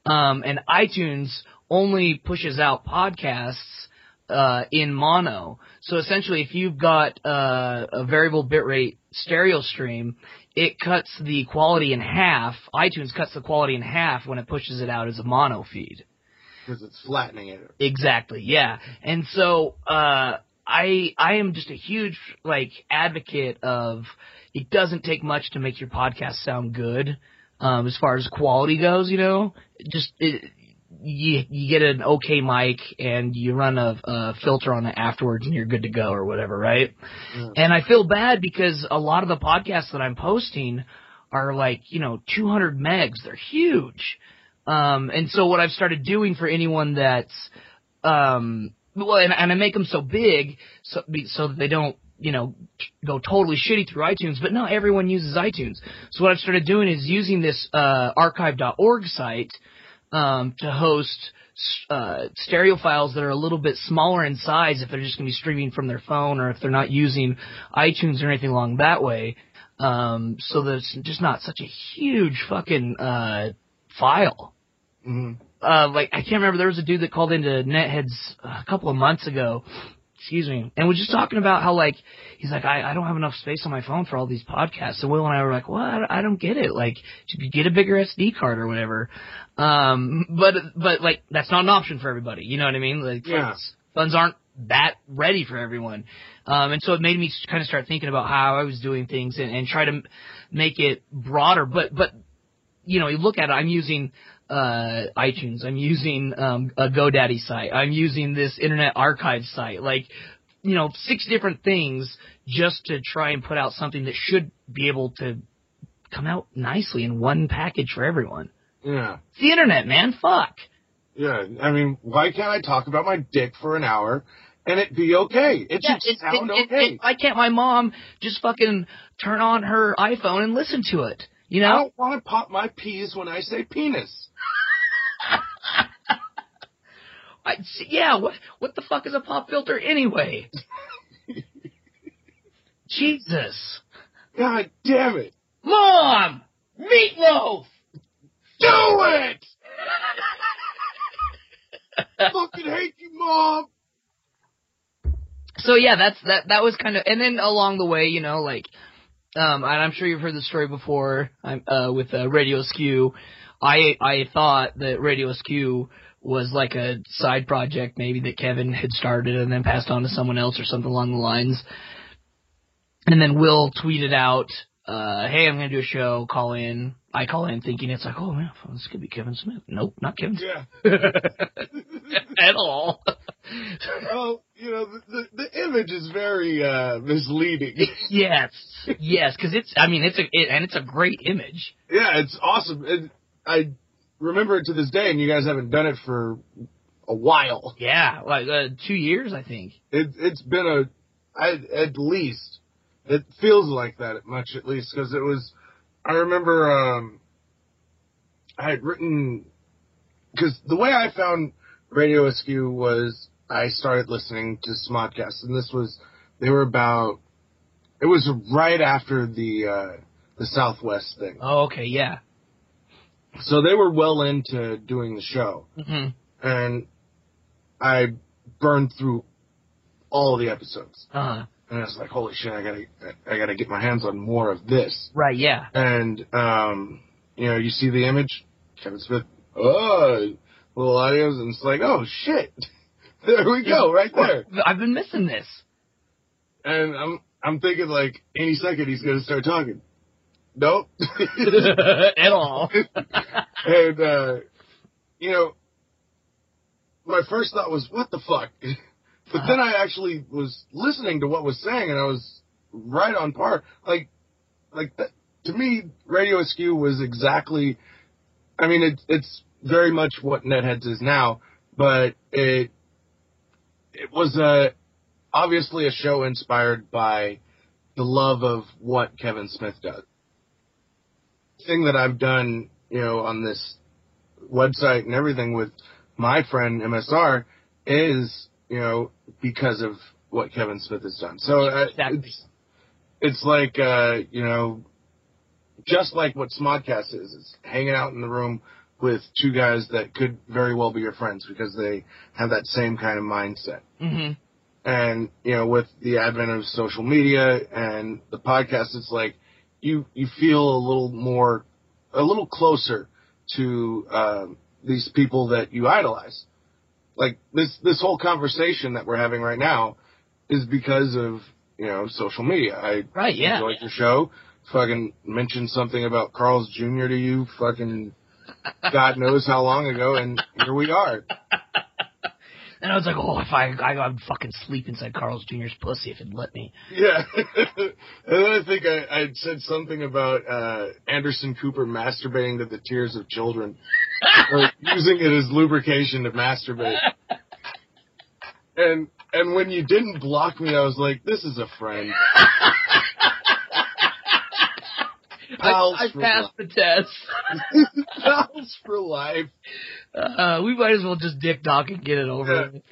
um and iTunes only pushes out podcasts uh, in mono. So essentially, if you've got uh, a variable bitrate stereo stream, it cuts the quality in half. iTunes cuts the quality in half when it pushes it out as a mono feed. Because it's flattening it. Exactly, yeah. And so uh I I am just a huge like advocate of it doesn't take much to make your podcast sound good. Um as far as quality goes, you know, just it, you you get an okay mic and you run a, a filter on it afterwards and you're good to go or whatever, right? Yeah. And I feel bad because a lot of the podcasts that I'm posting are like, you know, 200 megs. They're huge. Um, and so what I've started doing for anyone that's, um, well, and, and I make them so big so, so that they don't, you know, go totally shitty through iTunes, but not everyone uses iTunes. So what I've started doing is using this, uh, archive.org site, um, to host, uh, stereo files that are a little bit smaller in size if they're just going to be streaming from their phone or if they're not using iTunes or anything along that way. Um, so that it's just not such a huge fucking, uh, file hmm uh, like I can't remember. There was a dude that called into Netheads a couple of months ago. Excuse me, and was just talking about how like he's like I, I don't have enough space on my phone for all these podcasts. And Will and I were like, what? I don't get it. Like, you get a bigger SD card or whatever. Um, but but like that's not an option for everybody. You know what I mean? Like Yeah. funds, funds aren't that ready for everyone. Um, and so it made me kind of start thinking about how I was doing things and, and try to make it broader. But but you know, you look at it, I'm using uh iTunes, I'm using um a GoDaddy site, I'm using this Internet Archive site, like you know, six different things just to try and put out something that should be able to come out nicely in one package for everyone. Yeah. It's the internet, man. Fuck. Yeah. I mean, why can't I talk about my dick for an hour and it be okay? It Yeah, should it, sound it, it, okay. it- why can't my mom just fucking turn on her iPhone and listen to it? You know? I don't want to pop my peas when I say penis. I, yeah, what what the fuck is a pop filter anyway? Jesus. God damn it. Mom! Meatloaf! Do it! I fucking hate you, mom. So yeah, that's that that was kind of and then along the way, you know, like um and I'm sure you've heard the story before I'm uh with uh, Radio Askew. I I thought that Radio Askew was like a side project maybe that Kevin had started and then passed on to someone else or something along the lines. And then Will tweeted out, uh, hey, I'm gonna do a show, call in. I call in thinking it's like, oh man, this could be Kevin Smith. Nope, not Kevin Yeah. Smith. At all. Oh, you know, the, the, the image is very uh, misleading. yes, yes, because it's. I mean, it's a it, and it's a great image. yeah, it's awesome. And I remember it to this day, and you guys haven't done it for a while. Yeah, like uh, two years, I think. It, it's been a, I, at least, it feels like that much at least, because it was, I remember, um, I had written, because the way I found Radio Askew was I started listening to Smodcast, and this was, they were about, it was right after the, uh, the Southwest thing. Oh, okay, yeah. So they were well into doing the show, hmm and I burned through all the episodes. Uh huh. And I was like, holy shit, I gotta, I gotta get my hands on more of this. Right. Yeah. And, um, you know, you see the image, Kevin Smith, oh, little audios, and it's like, oh shit. there we go, right there. I've been missing this. And I'm, I'm thinking like, any second he's gonna start talking. Nope. At all. and, uh, you know, my first thought was, what the fuck? But then I actually was listening to what was saying, and I was right on par. Like, like that, to me, Radio Askew was exactly. I mean, it's it's very much what Netheads is now, but it it was a obviously a show inspired by the love of what Kevin Smith does. Thing that I've done, you know, on this website and everything with my friend MSR is, you know, because of what Kevin Smith has done. So uh, Exactly. it's it's like uh, you know, just like what Smodcast is. It's hanging out in the room with two guys that could very well be your friends because they have that same kind of mindset. hmm And, you know, with the advent of social media and the podcast, it's like you, you feel a little more, a little closer to, um, these people that you idolize. Like this, this whole conversation that we're having right now is because of, you know, social media. I Right, yeah. enjoyed your show. Fucking mentioned something about Carl's Jr. to you. Fucking God knows how long ago, and here we are. And I was like, oh, if I, I would fucking sleep inside Carl's Jr.'s pussy if it'd let me. Yeah. and then I think I, I said something about uh, Anderson Cooper masturbating to the tears of children, or using it as lubrication to masturbate. And and when you didn't block me, I was like, this is a friend. Pals I, I passed the test. Pals for life. Uh, we might as well just dick dock and get it over Yeah. with.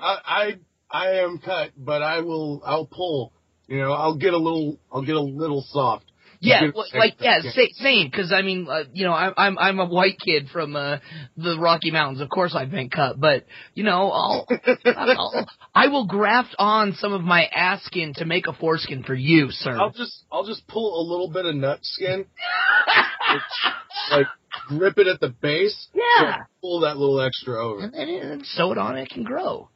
I, I I am cut, but I will. I'll pull. You know, I'll get a little. I'll get a little soft. Yeah, Good well, like yeah, yeah. sa- same. Because I mean, uh, you know, I'm I'm I'm a white kid from uh, the Rocky Mountains. Of course, I've been cut, but you know, I'll, I'll I will graft on some of my ass skin to make a foreskin for you, sir. I'll just I'll just pull a little bit of nut skin, like grip it at the base. Yeah. so pull that little extra over. and then and sew it on, it can grow.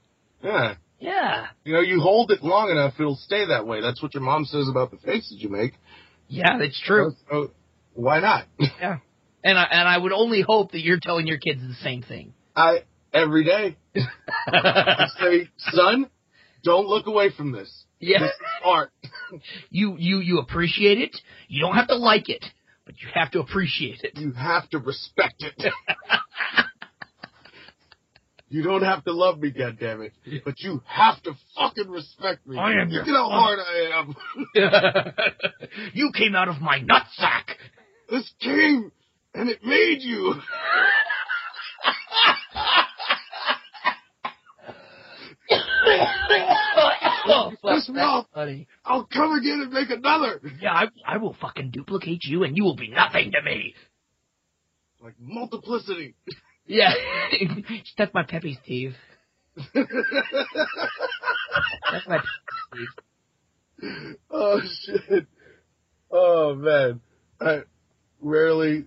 Yeah, Yeah, you know, you hold it long enough, it'll stay that way. That's what your mom says about the faces you make. Yeah, that's true. So, why not? Yeah, and I and I would only hope that you're telling your kids the same thing. I every day I say, son, don't look away from this. yeah, This is art. you you you appreciate it. You don't have to like it, but you have to appreciate it. You have to respect it. You don't have to love me, goddammit, but you have to fucking respect me. I am Look your at how hard I am. you came out of my nutsack. this came and it made you. oh, fuck off. buddy. I'll come again and make another. Yeah, I, I will fucking duplicate you, and you will be nothing to me. Like multiplicity. Yeah, that's my Pepe's Steve. That's my Pepe's Steve. oh shit. Oh man. I rarely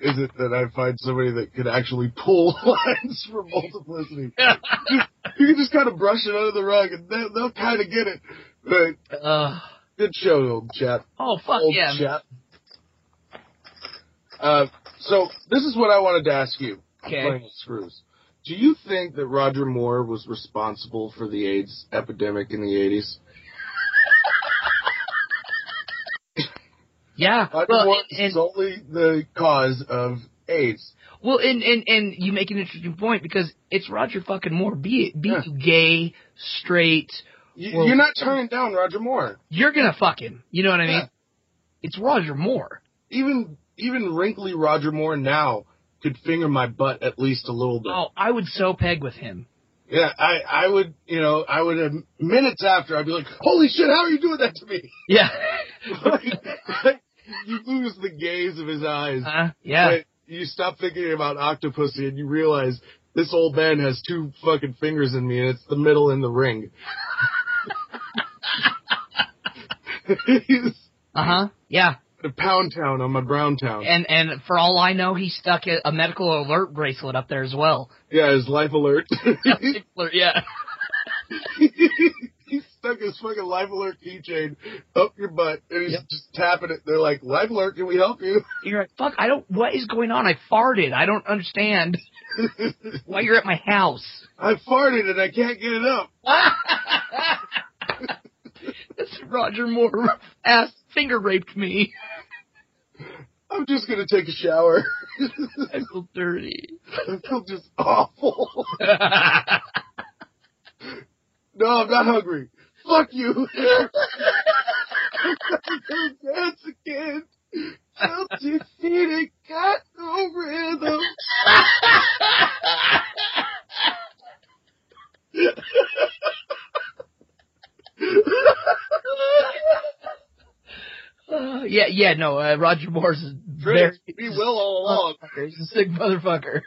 is it that I find somebody that could actually pull lines for multiplicity. you can just kind of brush it under the rug and they'll, they'll kind of get it. But uh, good show, old chap. oh fuck old yeah! chap. Uh, so this is what I wanted to ask you. Okay. Screws. Do you think that Roger Moore was responsible for the AIDS epidemic in the 80s? Yeah, Roger well, Moore and, and solely the cause of AIDS. well, and, and and you make an interesting point because it's Roger fucking Moore. Be it be Yeah. you gay, straight, You, Well- you're not turning down Roger Moore. you're gonna fuck him. You know what I mean? Yeah. It's Roger Moore. Even even wrinkly Roger Moore now could finger my butt at least a little bit. Oh, I would so peg with him. Yeah, I I would you know I would have minutes after I'd be like, holy shit, how are you doing that to me? Yeah. Like, you lose the gaze of his eyes. uh, yeah. But you stop thinking about Octopussy and you realize this old man has two fucking fingers in me and it's the middle in the ring. Uh huh. Yeah. A pound town on my brown town. And and for all I know, he stuck a, a medical alert bracelet up there as well. Yeah, his life alert. yeah. he stuck his fucking life alert keychain up your butt and he's Yep. just tapping it. They're like, life alert, can we help you? You're like, fuck. I don't. What is going on? I farted. I don't understand why you're at my house. I farted and I can't get it up. Roger Moore ass finger raped me. I'm just gonna take a shower. I feel dirty. I feel just awful. No, I'm not hungry. Fuck you. Dance again. Guilty feet ain't got no rhythm. Uh, yeah, yeah, no. Uh, Roger Moore's Critics, Very- we will all along. He's a sick motherfucker.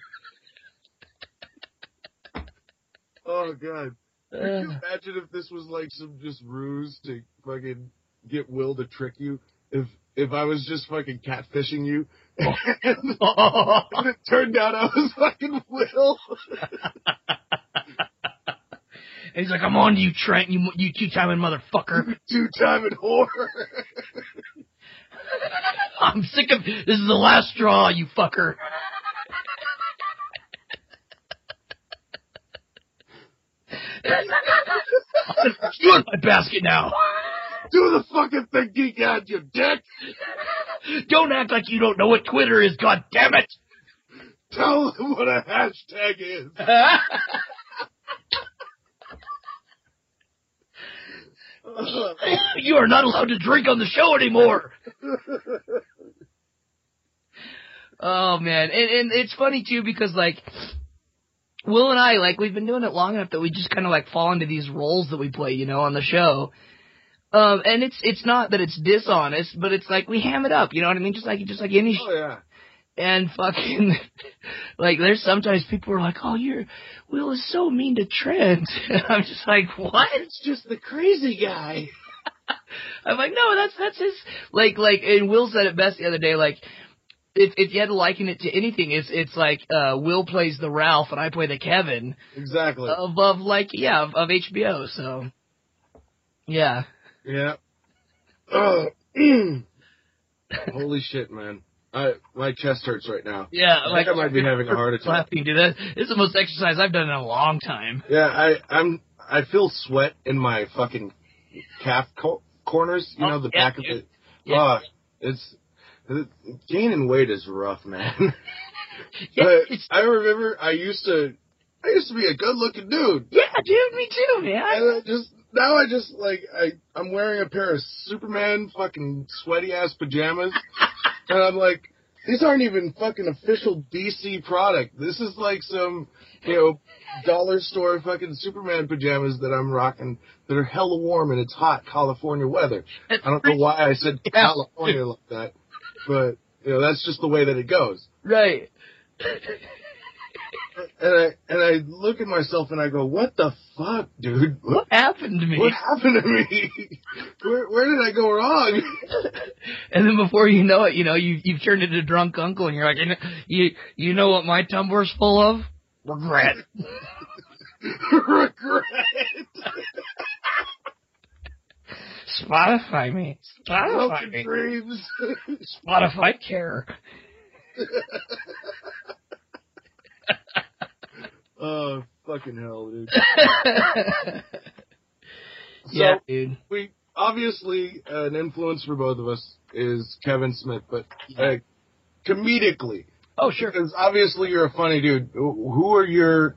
Oh god. Could you Uh, imagine if this was like some just ruse to fucking get Will to trick you? If if I was just fucking catfishing you, and, and it turned out I was fucking Will. and he's like, "I'm on to you, Trent. You you two timing motherfucker. Two timing whore. I'm sick of this. Is the last straw, you fucker." you in my basket now. Do the fucking thing, geek out, you dick. Don't act like you don't know what Twitter is. God damn it. Tell them what a hashtag is. You are not allowed to drink on the show anymore. oh man, and and it's funny too because like Will and I like we've been doing it long enough that we just kind of like fall into these roles that we play, you know, on the show. Um, and it's it's not that it's dishonest, but it's like we ham it up, you know what I mean? Just like just like any oh yeah. And fucking like there's sometimes people are like, "Oh, you're Will is so mean to Trent." And I'm just like, "What?" It's just the crazy guy. I'm like, "No, that's that's his like like." And Will said it best the other day. Like, if if you had to liken it to anything, it's it's like uh Will plays the Ralph and I play the Kevin Exactly. of of like yeah of, of HBO. So yeah, Yeah. Oh, holy shit, man! I my chest hurts right now. yeah. I like think I might be having a heart attack. Laughing, dude. That, this is the most exercise I've done in a long time. Yeah, I I'm I feel sweat in my fucking calf co- corners. You Oh, know the yeah, back of it. Yeah. Oh, it's gaining weight is rough, man. Yeah, I remember I used to I used to be a good looking dude. yeah, dude. Me too, man. And I just now I just like I I'm wearing a pair of Superman fucking sweaty ass pajamas, and I'm like, these aren't even fucking official DC product. This is like some you know dollar store fucking Superman pajamas that I'm rocking that are hella warm and it's hot California weather. I don't know why I said California like that, but you know that's just the way that it goes. Right. And I and I look at myself and I go, what the fuck, dude? What happened to me? What happened to me? Where, where did I go wrong? And then before you know it, you know, you you've turned into a drunk uncle, and you're like, you know, you, know what my Tumblr's full of? Regret. Regret. Spotify me. Spotify me. dreams. Spotify care. Oh, fucking hell, dude. yeah, So, dude. we, obviously, an influence for both of us is Kevin Smith, but uh, comedically, Oh, sure. because obviously you're a funny dude, who are your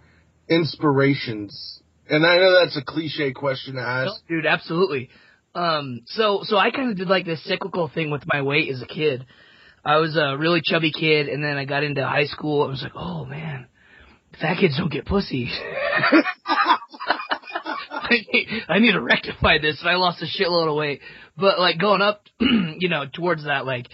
inspirations? And I know that's a cliche question to No, ask. dude, absolutely. Um, so so I kind of did like this cyclical thing with my weight as a kid. I was a really chubby kid, and then I got into high school. I was like, oh man, fat kids don't get pussy. I need, I need to rectify this, I lost a shitload of weight. But like going up, you know, towards that, like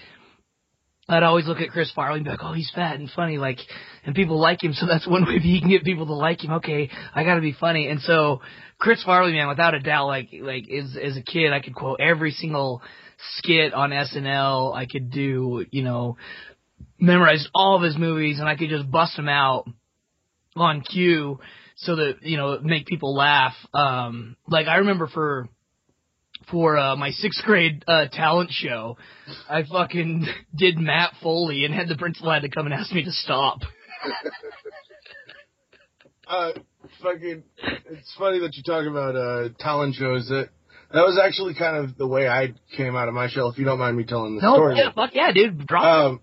I'd always look at Chris Farley and be like, oh, he's fat and funny, like, and people like him, so that's one way he can get people to like him. Okay, I gotta be funny. And so, Chris Farley, man, without a doubt, like, like, as, as a kid, I could quote every single skit on SNL. I could do, you know, memorized all of his movies, and I could just bust them out on cue so that, you know, make people laugh. Um, like, I remember for, for uh, my sixth grade uh, talent show, I fucking did Matt Foley and had the principal had to come and ask me to stop. Uh, fucking, it's funny that you talk about uh, talent shows. That that was actually kind of the way I came out of my shell. If you don't mind me telling the No, story. yeah, fuck yeah, dude, drop. Um,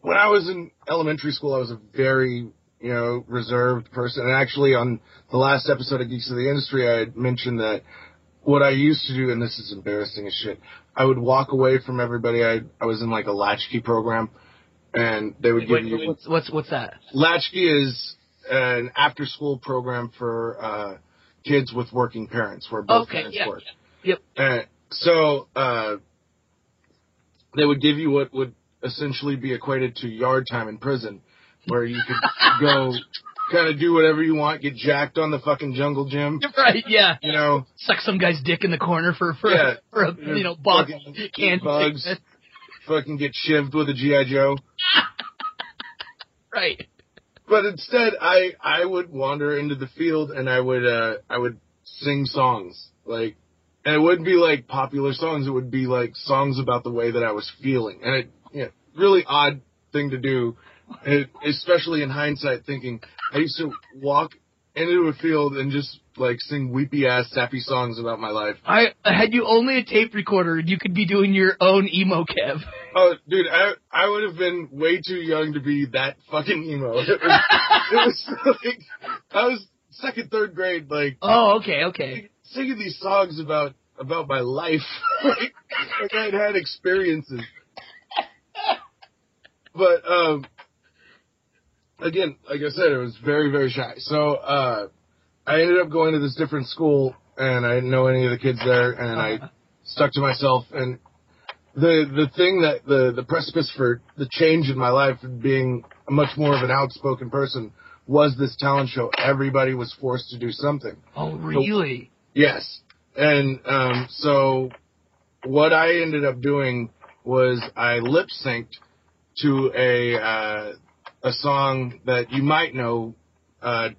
when I was in elementary school, I was a very, you know, reserved person. And actually, on the last episode of Geeks of the Industry, I had mentioned that what I used to do, and this is embarrassing as shit, I would walk away from everybody. I I was in like a latchkey program, and they would Wait, give you what's, what's what's that? Latchkey is an after school program for uh, kids with working parents where both Okay, parents yeah, work. Yep. Uh, so uh, they would give you what would essentially be equated to yard time in prison, where you could go kind of do whatever you want, get jacked on the fucking jungle gym, Right, yeah. you know, Suck some guy's dick in the corner for for, Yeah. for a you know box Fucking can bugs. fucking get shivved with a GI Joe. Right. But instead, I I would wander into the field and I would uh I would sing songs like, and it wouldn't be like popular songs. It would be like songs about the way that I was feeling, and it you know, really odd thing to do, it, especially in hindsight. Thinking I used to walk into a field and just like sing weepy ass sappy songs about my life. I had you only a tape recorder, you could be doing your own emo Kev. Oh, dude, I I would have been way too young to be that fucking emo. It was, it was like I was second, third grade, like Oh, okay, okay. singing these songs about about my life, like, like I'd had experiences. But um, again, like I said, it was very very shy. So uh, I ended up going to this different school, and I didn't know any of the kids there, and I stuck to myself. And the the thing that the the precipice for the change in my life and being a much more of an outspoken person was this talent show. Everybody was forced to do something. Oh, really? Yes. And um, so what I ended up doing was I lip synced to a uh, a song that you might know uh,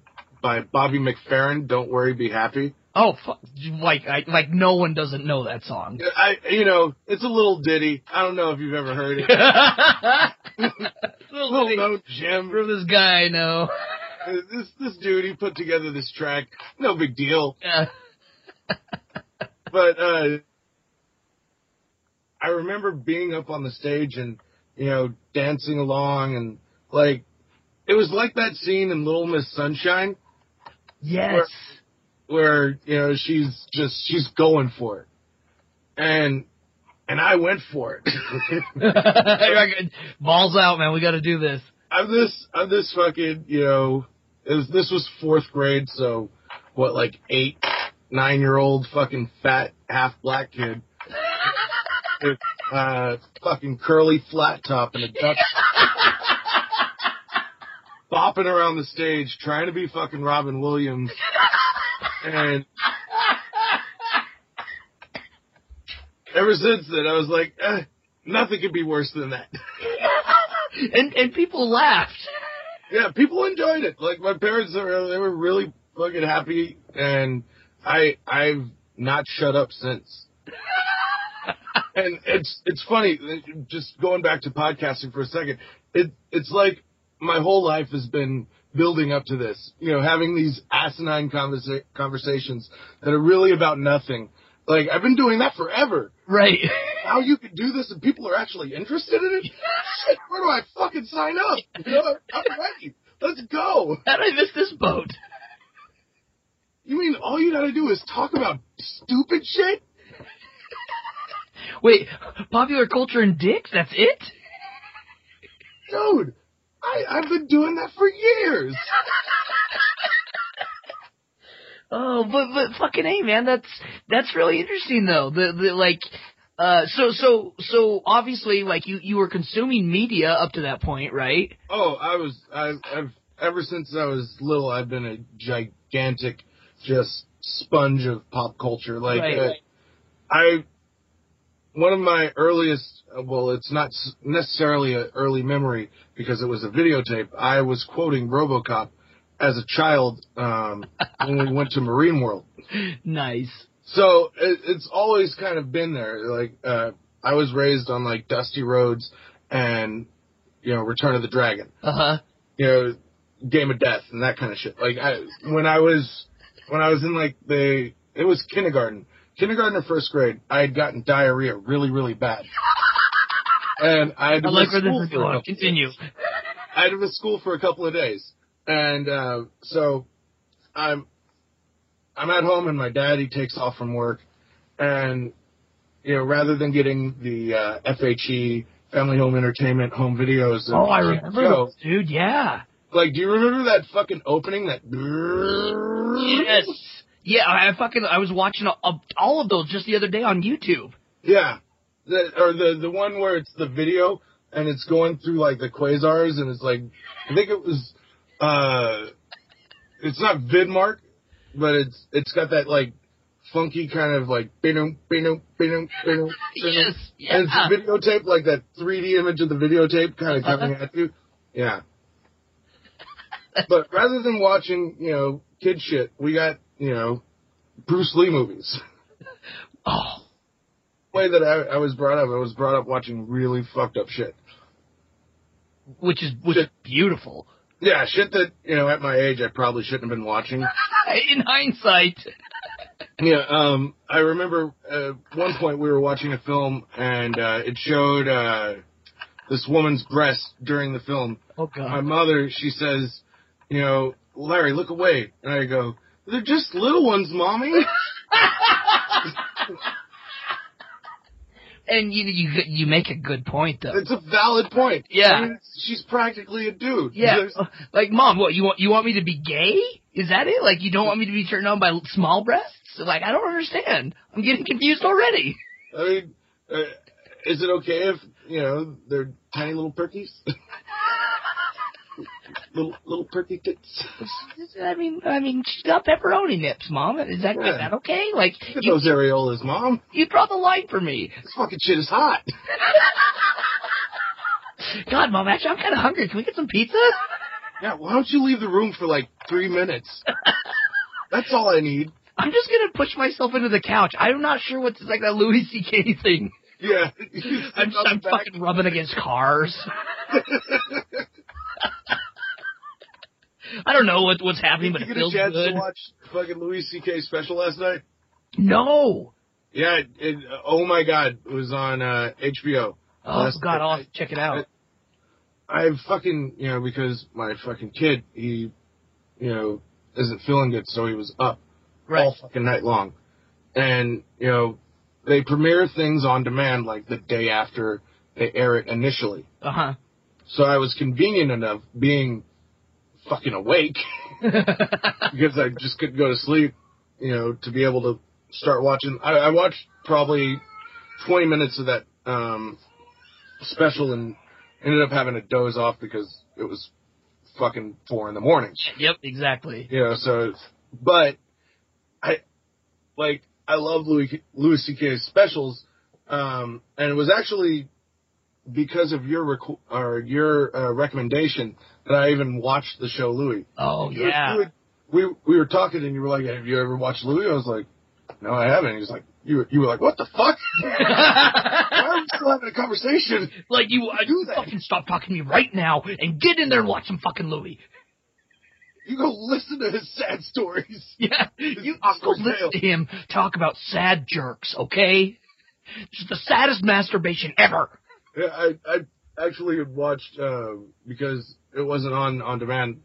by Bobby McFerrin. Don't worry, be happy. Oh, fu- like I, like no one doesn't know that song. I you know it's a little ditty. I don't know if you've ever heard it. Little little thing known gem. from this guy I know. This this dude he put together this track. No big deal. Yeah. but uh I remember being up on the stage and you know dancing along and like it was like that scene in Little Miss Sunshine Yes. where you know she's just she's going for it and and I went for it. Balls out, man. We got to do this. I'm this I'm this fucking you know it was this was fourth grade so what like eight nine year old fucking fat half black kid with uh fucking curly flat top and a duck bopping around the stage trying to be fucking Robin Williams and ever since then I was like eh, nothing could be worse than that. and and people laughed. Yeah, people enjoyed it. Like my parents, are, they were really fucking happy, and I I've not shut up since. and it's it's funny. Just going back to podcasting for a second, it it's like my whole life has been building up to this. You know, having these asinine conversa- conversations that are really about nothing. Like I've been doing that forever. Right. How you could do this and people are actually interested in it? Shit, where do I fucking sign up? You know, I'm ready. Let's go. How did I miss this boat? You mean all you gotta do is talk about stupid shit? Wait, popular culture and dicks? That's it? Dude, I, I've been doing that for years. Oh, but but fucking hey, man, that's that's really interesting though. The the like, uh, so so so obviously like you you were consuming media up to that point, right? Oh, I was, I've, I've, ever since I was little, I've been a gigantic, just sponge of pop culture. Like, Right. uh, I, one of my earliest, well, it's not necessarily an early memory because it was a videotape. I was quoting RoboCop as a child um, when we went to Marine World. Nice. So it, it's always kind of been there. Like uh, I was raised on like Dusty Roads and you know Return of the Dragon, Uh huh. you know Game of Death and that kind of shit. Like I when I was when I was in like the it was kindergarten, kindergarten or first grade, I had gotten diarrhea really really bad, and I had to like miss school for a Continue. I had to miss school for a couple of days, and uh, so I'm I'm at home, and my daddy takes off from work, and you know rather than getting the uh, FHE Family Home Entertainment home videos, Oh, I remember show, those, dude. Yeah. like do you remember that fucking opening that? Yes. Yeah, I I fucking I was watching all, all of those just the other day on YouTube. Yeah, the, or the the one where it's the video and it's going through like the quasars, and it's like I think it was uh, it's not Vidmark, but it's it's got that like funky kind of like bing bing bing bing Yes, and it's yeah. videotape like that 3D image of the videotape kind of coming at you. Yeah. But rather than watching, you know, kid shit, we got, you know, Bruce Lee movies. Oh, way that I, I was brought up, I was brought up watching really fucked up shit. which is which is beautiful. Yeah, shit that, you know, at my age I probably shouldn't have been watching. In hindsight, Yeah, um, I remember uh, one point we were watching a film and uh, it showed uh, this woman's breast during the film. oh God! My mother, she says, you know, Larry, look away. And I go, they're just little ones, mommy. and you you you make a good point though. It's a valid point. Yeah. I mean, she's practically a dude. Yeah, There's- like mom, what you want? You want me to be gay? Is that it? Like you don't want me to be turned on by small breasts? Like I don't understand. I'm getting confused already. I mean, uh, is it okay if, you know, they're tiny little perkies? little, little perky tits. I mean, I mean, she's got pepperoni nips, mom. Is that Yeah. is that okay? Like Look at you, those areolas, mom. you draw the line for me. This fucking shit is hot. God, mom, actually, I'm kind of hungry. Can we get some pizza? Yeah, why don't you leave the room for like three minutes? That's all I need. I'm just gonna push myself into the couch. I'm not sure what's like that Louis C.K. thing. Yeah. I'm, I'm fucking rubbing against cars. I don't know what what's happening, but it feels good. Did you get a chance good. to watch fucking Louis C.K. special last night? No. Yeah, it, it, oh my god, it was on uh, HBO. Oh Last God, night. I'll have to check it out. I fucking, you know, because my fucking kid, he, you know, isn't feeling good, so he was up Right. all fucking night long. And, you know, they premiere things on demand like the day after they air it initially. Uh huh. So I was convenient enough being fucking awake because I just couldn't go to sleep, you know, to be able to start watching. I, I watched probably 20 minutes of that um, special and ended up having to doze off because it was fucking four in the morning. yep, exactly. You know, so, but I, like, I love Louis, Louis C.K.'s specials, um, and it was actually because of your requ- or your uh, recommendation that I even watched the show Louis. Oh You- yeah. would- we we were talking and you were like, "Have you ever watched Louis?" I was like, "No, I haven't." He was like, "You were- you were like, what the fuck? Why are we still having a conversation?" like you, uh, you that. fucking stop talking to me right now and get in there and watch some fucking Louis. You go listen to his sad stories. Yeah, you go listen to him talk about sad jerks, okay? Just the saddest masturbation ever. Yeah, I I actually watched uh, because it wasn't on on demand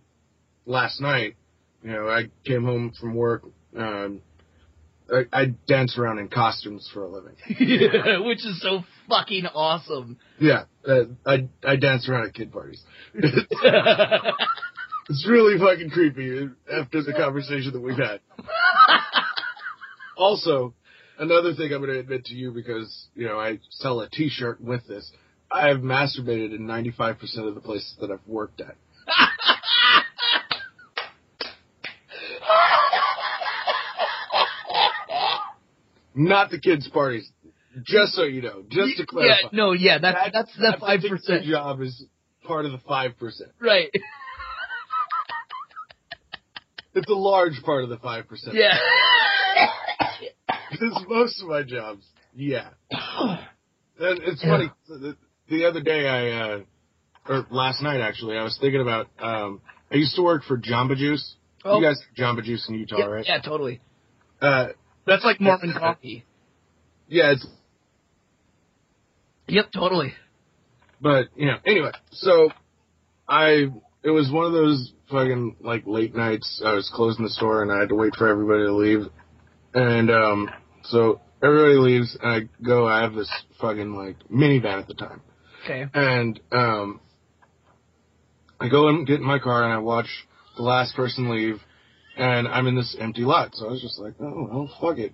last night. You know, I came home from work. Um, I, I dance around in costumes for a living. Which is so fucking awesome. Yeah, uh, I I dance around at kid parties. It's really fucking creepy after the conversation that we've had. also, another thing I'm going to admit to you because, you know, I sell a t-shirt with this. I have masturbated in 95% of the places that I've worked at. Not the kids' parties. Just so you know, just to clarify. Yeah, no, yeah, that's That- that's the that five percent job is part of the 5%. Right. It's a large part of the 5%. Yeah. Because most of my jobs, yeah. And it's funny. The, the other day, I, uh, or last night actually, I was thinking about. Um, I used to work for Jamba Juice. Oh. You guys, Jamba Juice in Utah, yeah, right? yeah, totally. Uh, That's like Mormon coffee. yeah, it's. Yep, totally. But you know, anyway, so I. It was one of those fucking like late nights. I was closing the store and I had to wait for everybody to leave, and um, so everybody leaves and I go. I have this fucking like minivan at the time. Okay. And um, I go and get in my car and I watch the last person leave, and I'm in this empty lot. So I was just like, oh, well, fuck it.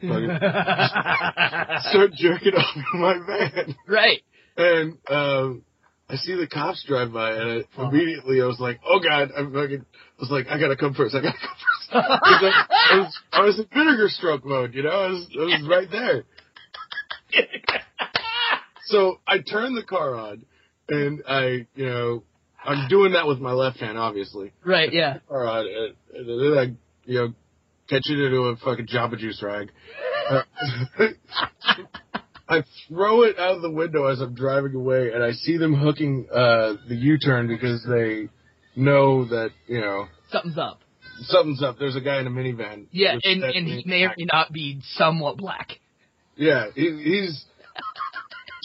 Fuck it. Start jerking off in my van. right. and um, I see the cops drive by, and I, Oh. immediately I was like, "Oh God!" I'm fucking I was like, "I gotta come first. I gotta come first. I was, I was, in vinegar stroke mode, you know. I was, I was right there. So I turn the car on, and I, you know, I'm doing that with my left hand, obviously. Right, yeah. All right. and, then I, you know, catch it into a fucking Jamba Juice rag. Uh, I throw it out of the window as I'm driving away, and I see them hooking uh, the U-turn because they know that you know Something's up. something's up. There's a guy in a minivan. Yeah, and, and he may or may not be somewhat black. Yeah, he, he's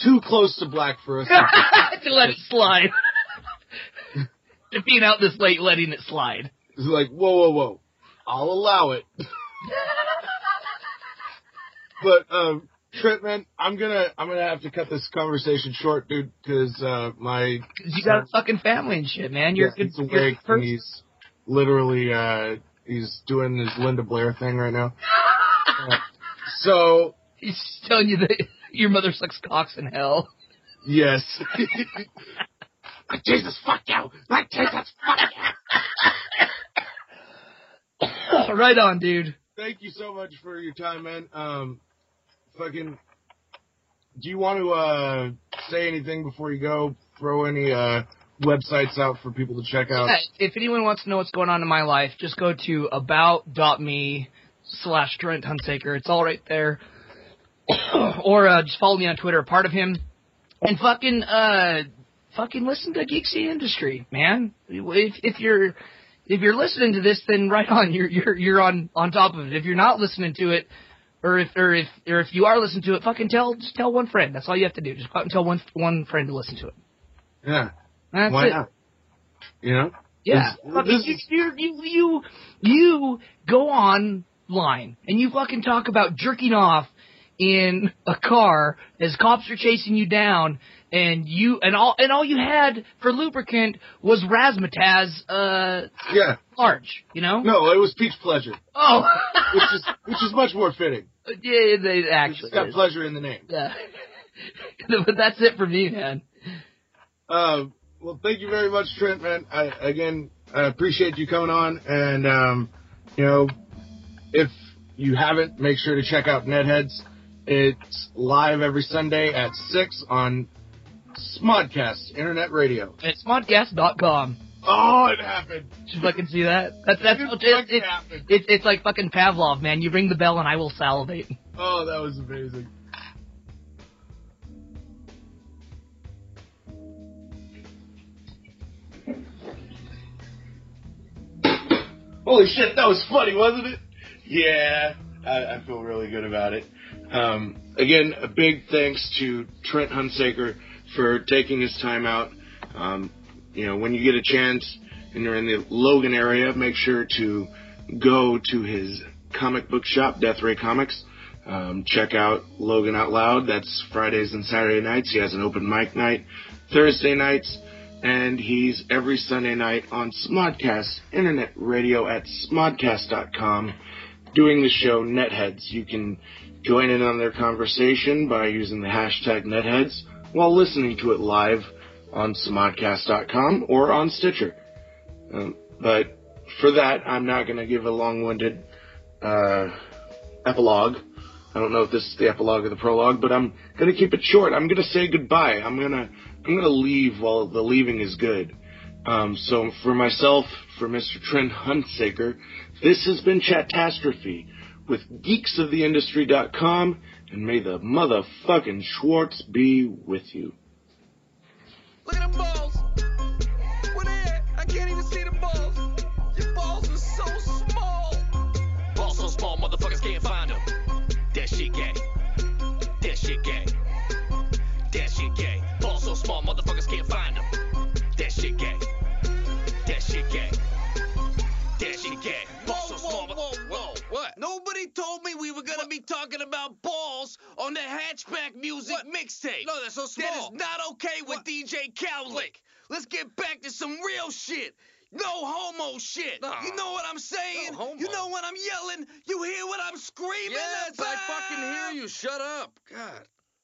too close to black for us. to let it slide. to being out this late, letting it slide. It's like, whoa, whoa, whoa. I'll allow it. but um, Trent, man, I'm gonna I'm gonna have to cut this conversation short, dude, because uh, my you got a fucking family and shit, man. You're yeah, a he's good, you're a awake and he's literally uh, he's doing his Linda Blair thing right now. Uh, so He's telling you that your mother sucks cocks in hell. yes. like Jesus, fuck you! Like Jesus, fuck you! right on, dude. thank you so much for your time, man. Um, fucking, do you want to uh say anything before you go? Throw any uh websites out for people to check out. Yeah, if anyone wants to know what's going on in my life, just go to about.me slash Trent Hunsaker. It's all right there. or uh, just follow me on Twitter, part of him. And fucking, uh, fucking listen to Geeks of the Industry, man. If, if you're, if you're listening to this, then right on, you're, you're, you're on, on top of it. If you're not listening to it, or if, or if, or if you are listening to it, fucking tell, just tell one friend. That's all you have to do. Just go out and tell one, one friend to listen to it. Yeah, That's why it. not? You know? Yeah, This- fucking, this you, is- you, you, you, you go online and you fucking talk about jerking off in a car as cops are chasing you down, and you and all and all you had for lubricant was razzmatazz, uh, Yeah. large. You know? No, it was peach pleasure, Oh, which is which is much more fitting. Yeah, they actually. it's got is. pleasure in the name. Yeah. but that's it for me, man. Uh, well, thank you very much, Trent, man. I, again, I appreciate you coming on. And, um, you know, if you haven't, make sure to check out Netheads. It's live every Sunday at 6 on Smodcast Internet Radio. It's smodcast.com. Oh, it happened. Did you fucking see that? That's that's It it, fucking it, happened. it's it's like fucking Pavlov, man. You ring the bell and I will salivate. Oh, that was amazing. Holy shit, that was funny, wasn't it? Yeah, I, I feel really good about it. Um, again, a big thanks to Trent Hunsaker for taking his time out. Um, you know, when you get a chance and you're in the Logan area, make sure to go to his comic book shop, Death Ray Comics. Um, check out Logan Out Loud. That's Fridays and Saturday nights. He has an open mic night Thursday nights, and he's every Sunday night on Smodcast Internet Radio at smodcast.com doing the show Netheads. You can join in on their conversation by using the hashtag Netheads while listening to it live on smodcast.com or on Stitcher. Um, but for that, I'm not going to give a long-winded uh, epilogue. I don't know if this is the epilogue or the prologue, but I'm gonna keep it short. I'm gonna say goodbye. I'm gonna I'm gonna leave while the leaving is good. Um, so for myself, for Mr. Trent Hunsaker, this has been Chatastrophe with geeksoftheindustry.com, and may the motherfucking Schwartz be with you. Look at them balls. Where they at? I can't even see the balls. Your balls are so small. Balls so small, motherfuckers can't find them. That shit gay. That shit gay. That shit gay. Balls so small, motherfuckers what? Nobody told me we were gonna be talking about balls on the Hatchback Music mixtape. No, that's so small. That is not okay with DJ Cowlick. Let's get back to some real shit. No homo shit. You know what I'm saying? You know when I'm yelling? You hear what I'm screaming Yes, about? I fucking hear you. Shut up. God.